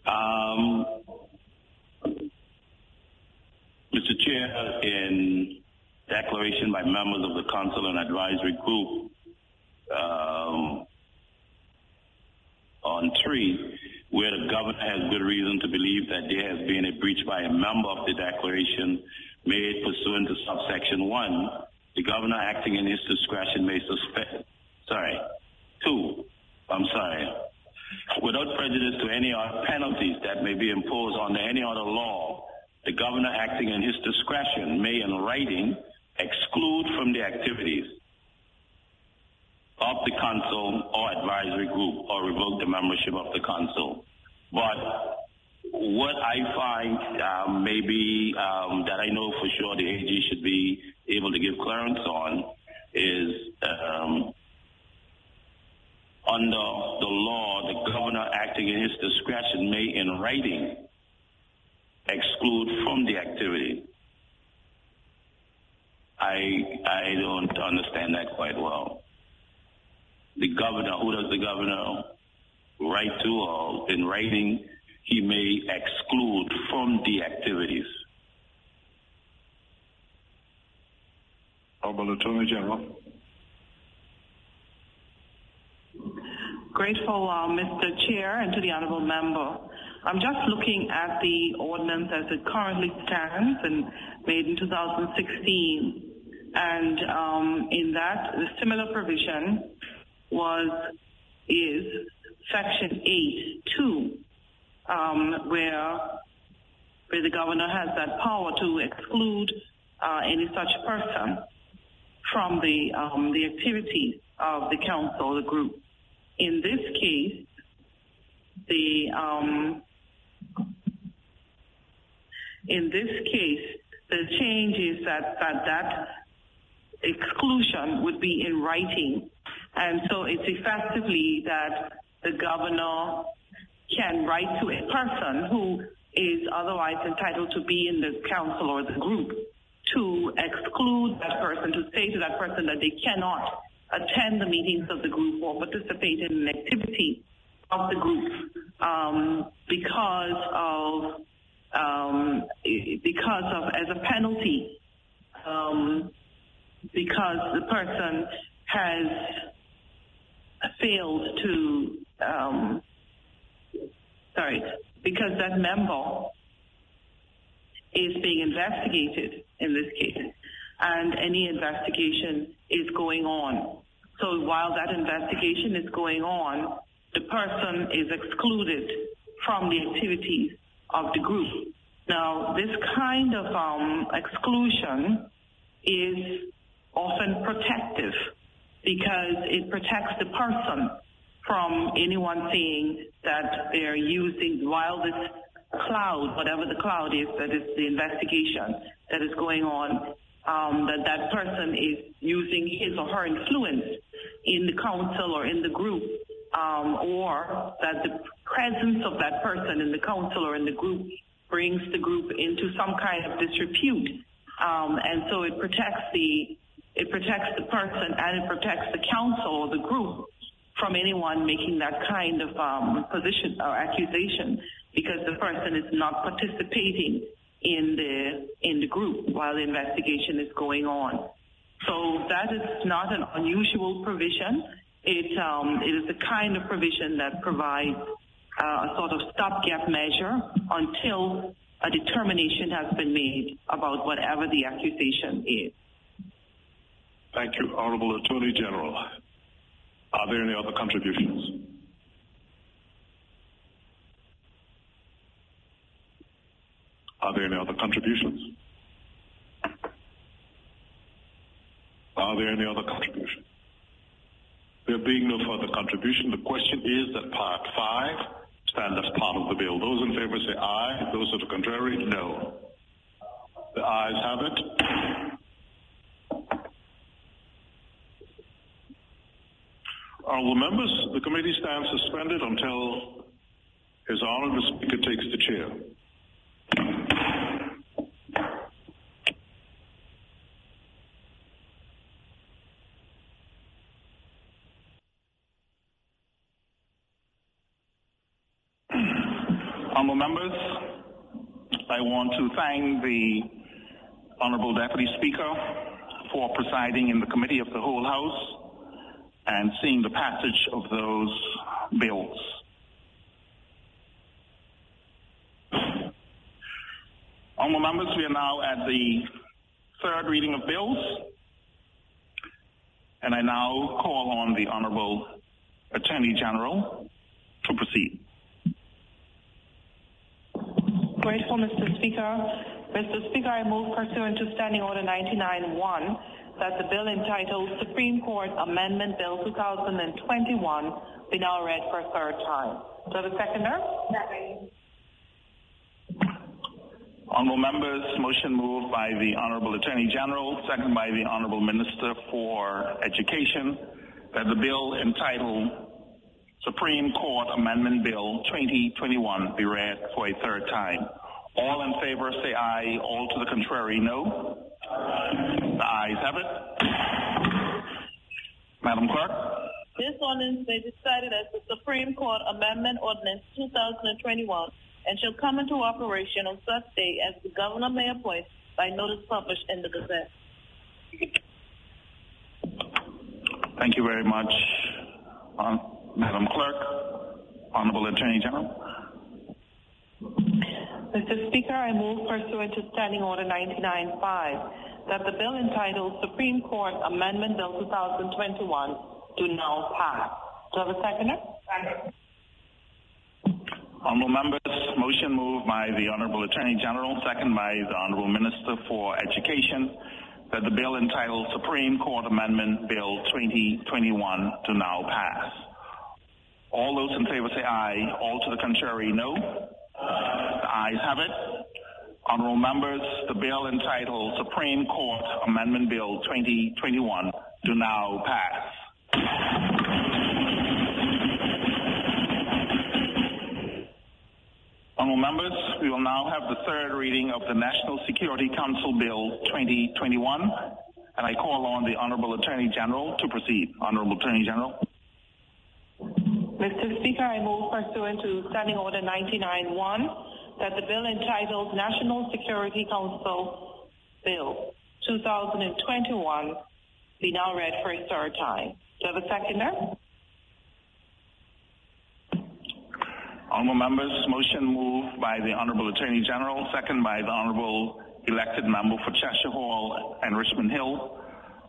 [SPEAKER 10] Um, Mr. Chair, in declaration by members of the Council and Advisory Group um, on three, where the governor has good reason to believe that there has been a breach by a member of the declaration made pursuant to subsection one, the governor acting in his discretion may suspend, sorry, two, I'm sorry, without prejudice to any other penalties that may be imposed under any other law, the governor acting in his discretion may in writing exclude from the activities of the council or advisory group or revoke the membership of the council. But what I find um, maybe um, that I know for sure the AG should be able to give clearance on is um, under the law, the governor acting in his discretion may in writing exclude from the activity. I I don't understand that quite well. The governor, who does the governor write to or in writing, he may exclude from the activities.
[SPEAKER 8] Honorable Attorney General.
[SPEAKER 6] Grateful, uh, Mr. Chair, and to the honorable member. I'm just looking at the ordinance as it currently stands and made in 2016. And um, in that, the similar provision was, is section 8.2, um, where, where the governor has that power to exclude uh, any such person from the, um, the activities of the council or the group. In this case, the um, in this case, the change is that, that that exclusion would be in writing. And so it's effectively that the governor can write to a person who is otherwise entitled to be in the council or the group to exclude that person, to say to that person that they cannot attend the meetings of the group or participate in an activity of the group um, because of um, because of as a penalty um, because the person has failed to um, sorry because that member is being investigated in this case and any investigation is going on. So while that investigation is going on, the person is excluded from the activities of the group. Now, this kind of um, exclusion is often protective because it protects the person from anyone saying that they're using while this cloud, whatever the cloud is, that is the investigation that is going on, um, that that person is using his or her influence in the council or in the group, um, or that the presence of that person in the council or in the group brings the group into some kind of disrepute. Um, and so it protects the it protects the person and it protects the council or the group from anyone making that kind of um, position or accusation because the person is not participating in the in the group while the investigation is going on. So that is not an unusual provision. It um, it is the kind of provision that provides uh, a sort of stopgap measure until a determination has been made about whatever the accusation is.
[SPEAKER 2] Thank you, Honorable Attorney General. Are there any other contributions? Are there any other contributions? Are there any other contributions? There being no further contribution, the question is that Part 5 stand as part of the bill. Those in favor say aye. Those to the contrary, no. The ayes have it. Honorable members, the committee stands suspended until His Honor the Speaker takes the chair.
[SPEAKER 3] Honorable members, I want to thank the Honorable Deputy Speaker for presiding in the Committee of the Whole House and seeing the passage of those bills. Honorable members, we are now at the third reading of bills, and I now call on the Honorable Attorney General to proceed.
[SPEAKER 6] Grateful, Mr. Speaker. Mr. Speaker, I move pursuant to Standing Order 99-1 that the bill entitled Supreme Court Amendment Bill 2021 be now read for a third time. Do I have a seconder? Second.
[SPEAKER 3] Honorable members, motion moved by the Honorable Attorney General, second by the Honorable Minister for Education, that the bill entitled Supreme Court Amendment Bill 2021 be read for a third time. All in favor say aye. All to the contrary, no. The ayes have it. Madam Clerk.
[SPEAKER 9] This ordinance may be cited as the Supreme Court Amendment Ordinance 2021 and shall come into operation on such day as the governor may appoint by notice published in the Gazette.
[SPEAKER 3] Thank you very much, uh, Madam Clerk. Honorable Attorney General.
[SPEAKER 6] Mr. Speaker, I move pursuant to Standing Order 99.5 that the bill entitled Supreme Court Amendment Bill 2021 do now pass. Do I have a seconder? Second.
[SPEAKER 3] Honorable members, motion moved by the Honorable Attorney General, second by the Honorable Minister for Education, that the bill entitled Supreme Court Amendment Bill 2021 do now pass. All those in favor say aye. All to the contrary, no. The ayes have it. Honorable members, the bill entitled Supreme Court Amendment Bill 2021 do now pass. Honorable members, we will now have the third reading of the National Security Council Bill 2021, and I call on the Honorable Attorney General to proceed. Honorable Attorney General.
[SPEAKER 6] Mr. Speaker, I move pursuant to Standing Order 99-1 that the bill entitled National Security Council Bill 2021 be now read for a third time. Do you have a seconder?
[SPEAKER 3] Honorable members, motion moved by the Honorable Attorney General, second by the Honorable elected member for Cheshire Hall and Richmond Hill,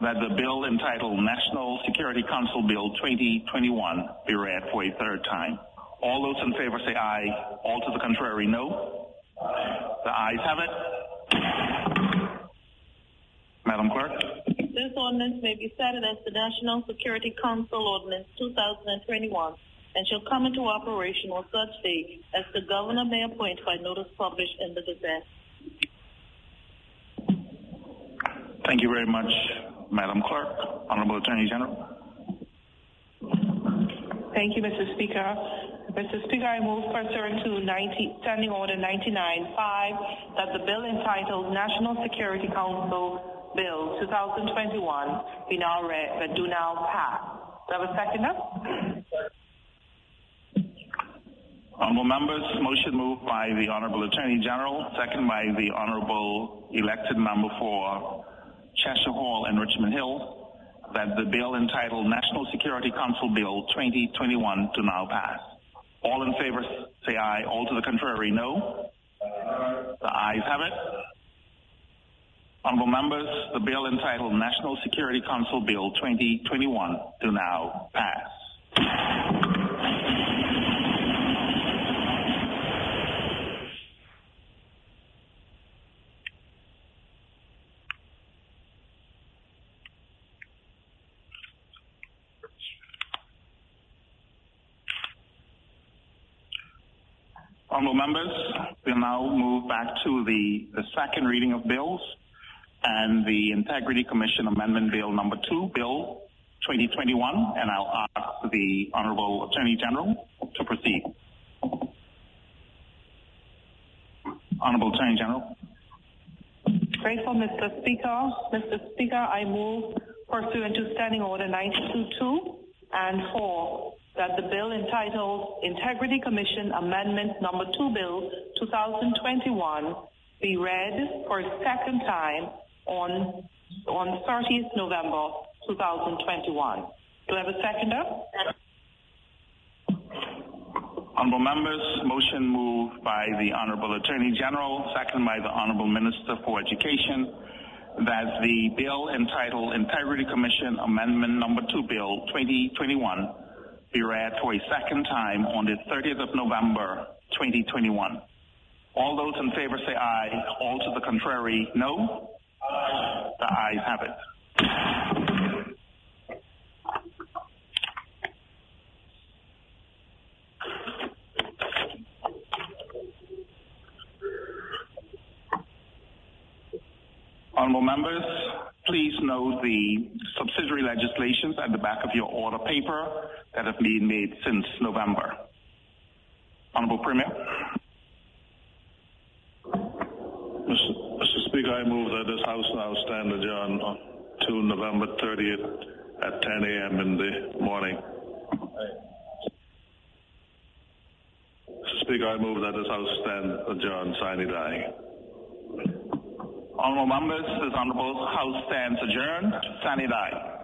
[SPEAKER 3] that the bill entitled National Security Council Bill 2021 be read for a third time. All those in favor say aye. All to the contrary, no. The ayes have it. Madam Clerk.
[SPEAKER 9] This ordinance may be cited as the National Security Council Ordinance 2021 and shall come into operation on such date as the governor may appoint by notice published in the Gazette.
[SPEAKER 3] Thank you very much, Madam Clerk. Honorable Attorney General.
[SPEAKER 6] Thank you, Mr. Speaker. Mr. Speaker, I move pursuant to 90, Standing Order 99-5 that the bill entitled National Security Council Bill 2021 be now read, but do now pass. Do I have a seconder?
[SPEAKER 3] Honorable members, motion moved by the Honorable Attorney General, second by the Honorable elected member for Cheshire Hall and Richmond Hill, that the bill entitled National Security Council Bill 2021 to now pass. All in favor say aye. All to the contrary, no. The ayes have it. Honorable members, the bill entitled National Security Council Bill 2021 to now pass. Honorable members, we'll now move back to the, the second reading of bills and the Integrity Commission Amendment Bill Number 2, Bill 2021, and I'll ask the Honorable Attorney General to proceed. Honorable Attorney General.
[SPEAKER 6] Grateful, Mr. Speaker. Mr. Speaker, I move pursuant to Standing Order 92-2 and 4 that the bill entitled Integrity Commission Amendment Number 2 Bill 2021 be read for a second time on, on 30th November 2021. Do I have a seconder?
[SPEAKER 3] Honorable members, motion moved by the Honorable Attorney General, second by the Honorable Minister for Education, that the bill entitled Integrity Commission Amendment Number 2 Bill 2021 be read for a second time on the 30th of November 2021. All those in favor say aye. All to the contrary, no. The ayes have it. Honorable members, please note the subsidiary legislations at the back of your order paper that have been made since November. Honorable Premier.
[SPEAKER 2] Mr. Mr. Speaker, I move that this House now stand adjourned on to November 30th at 10 a.m. in the morning. Mr. Speaker, I move that this House stand adjourned, sine die.
[SPEAKER 3] Honorable members, this honorable House stands adjourned. Sine die.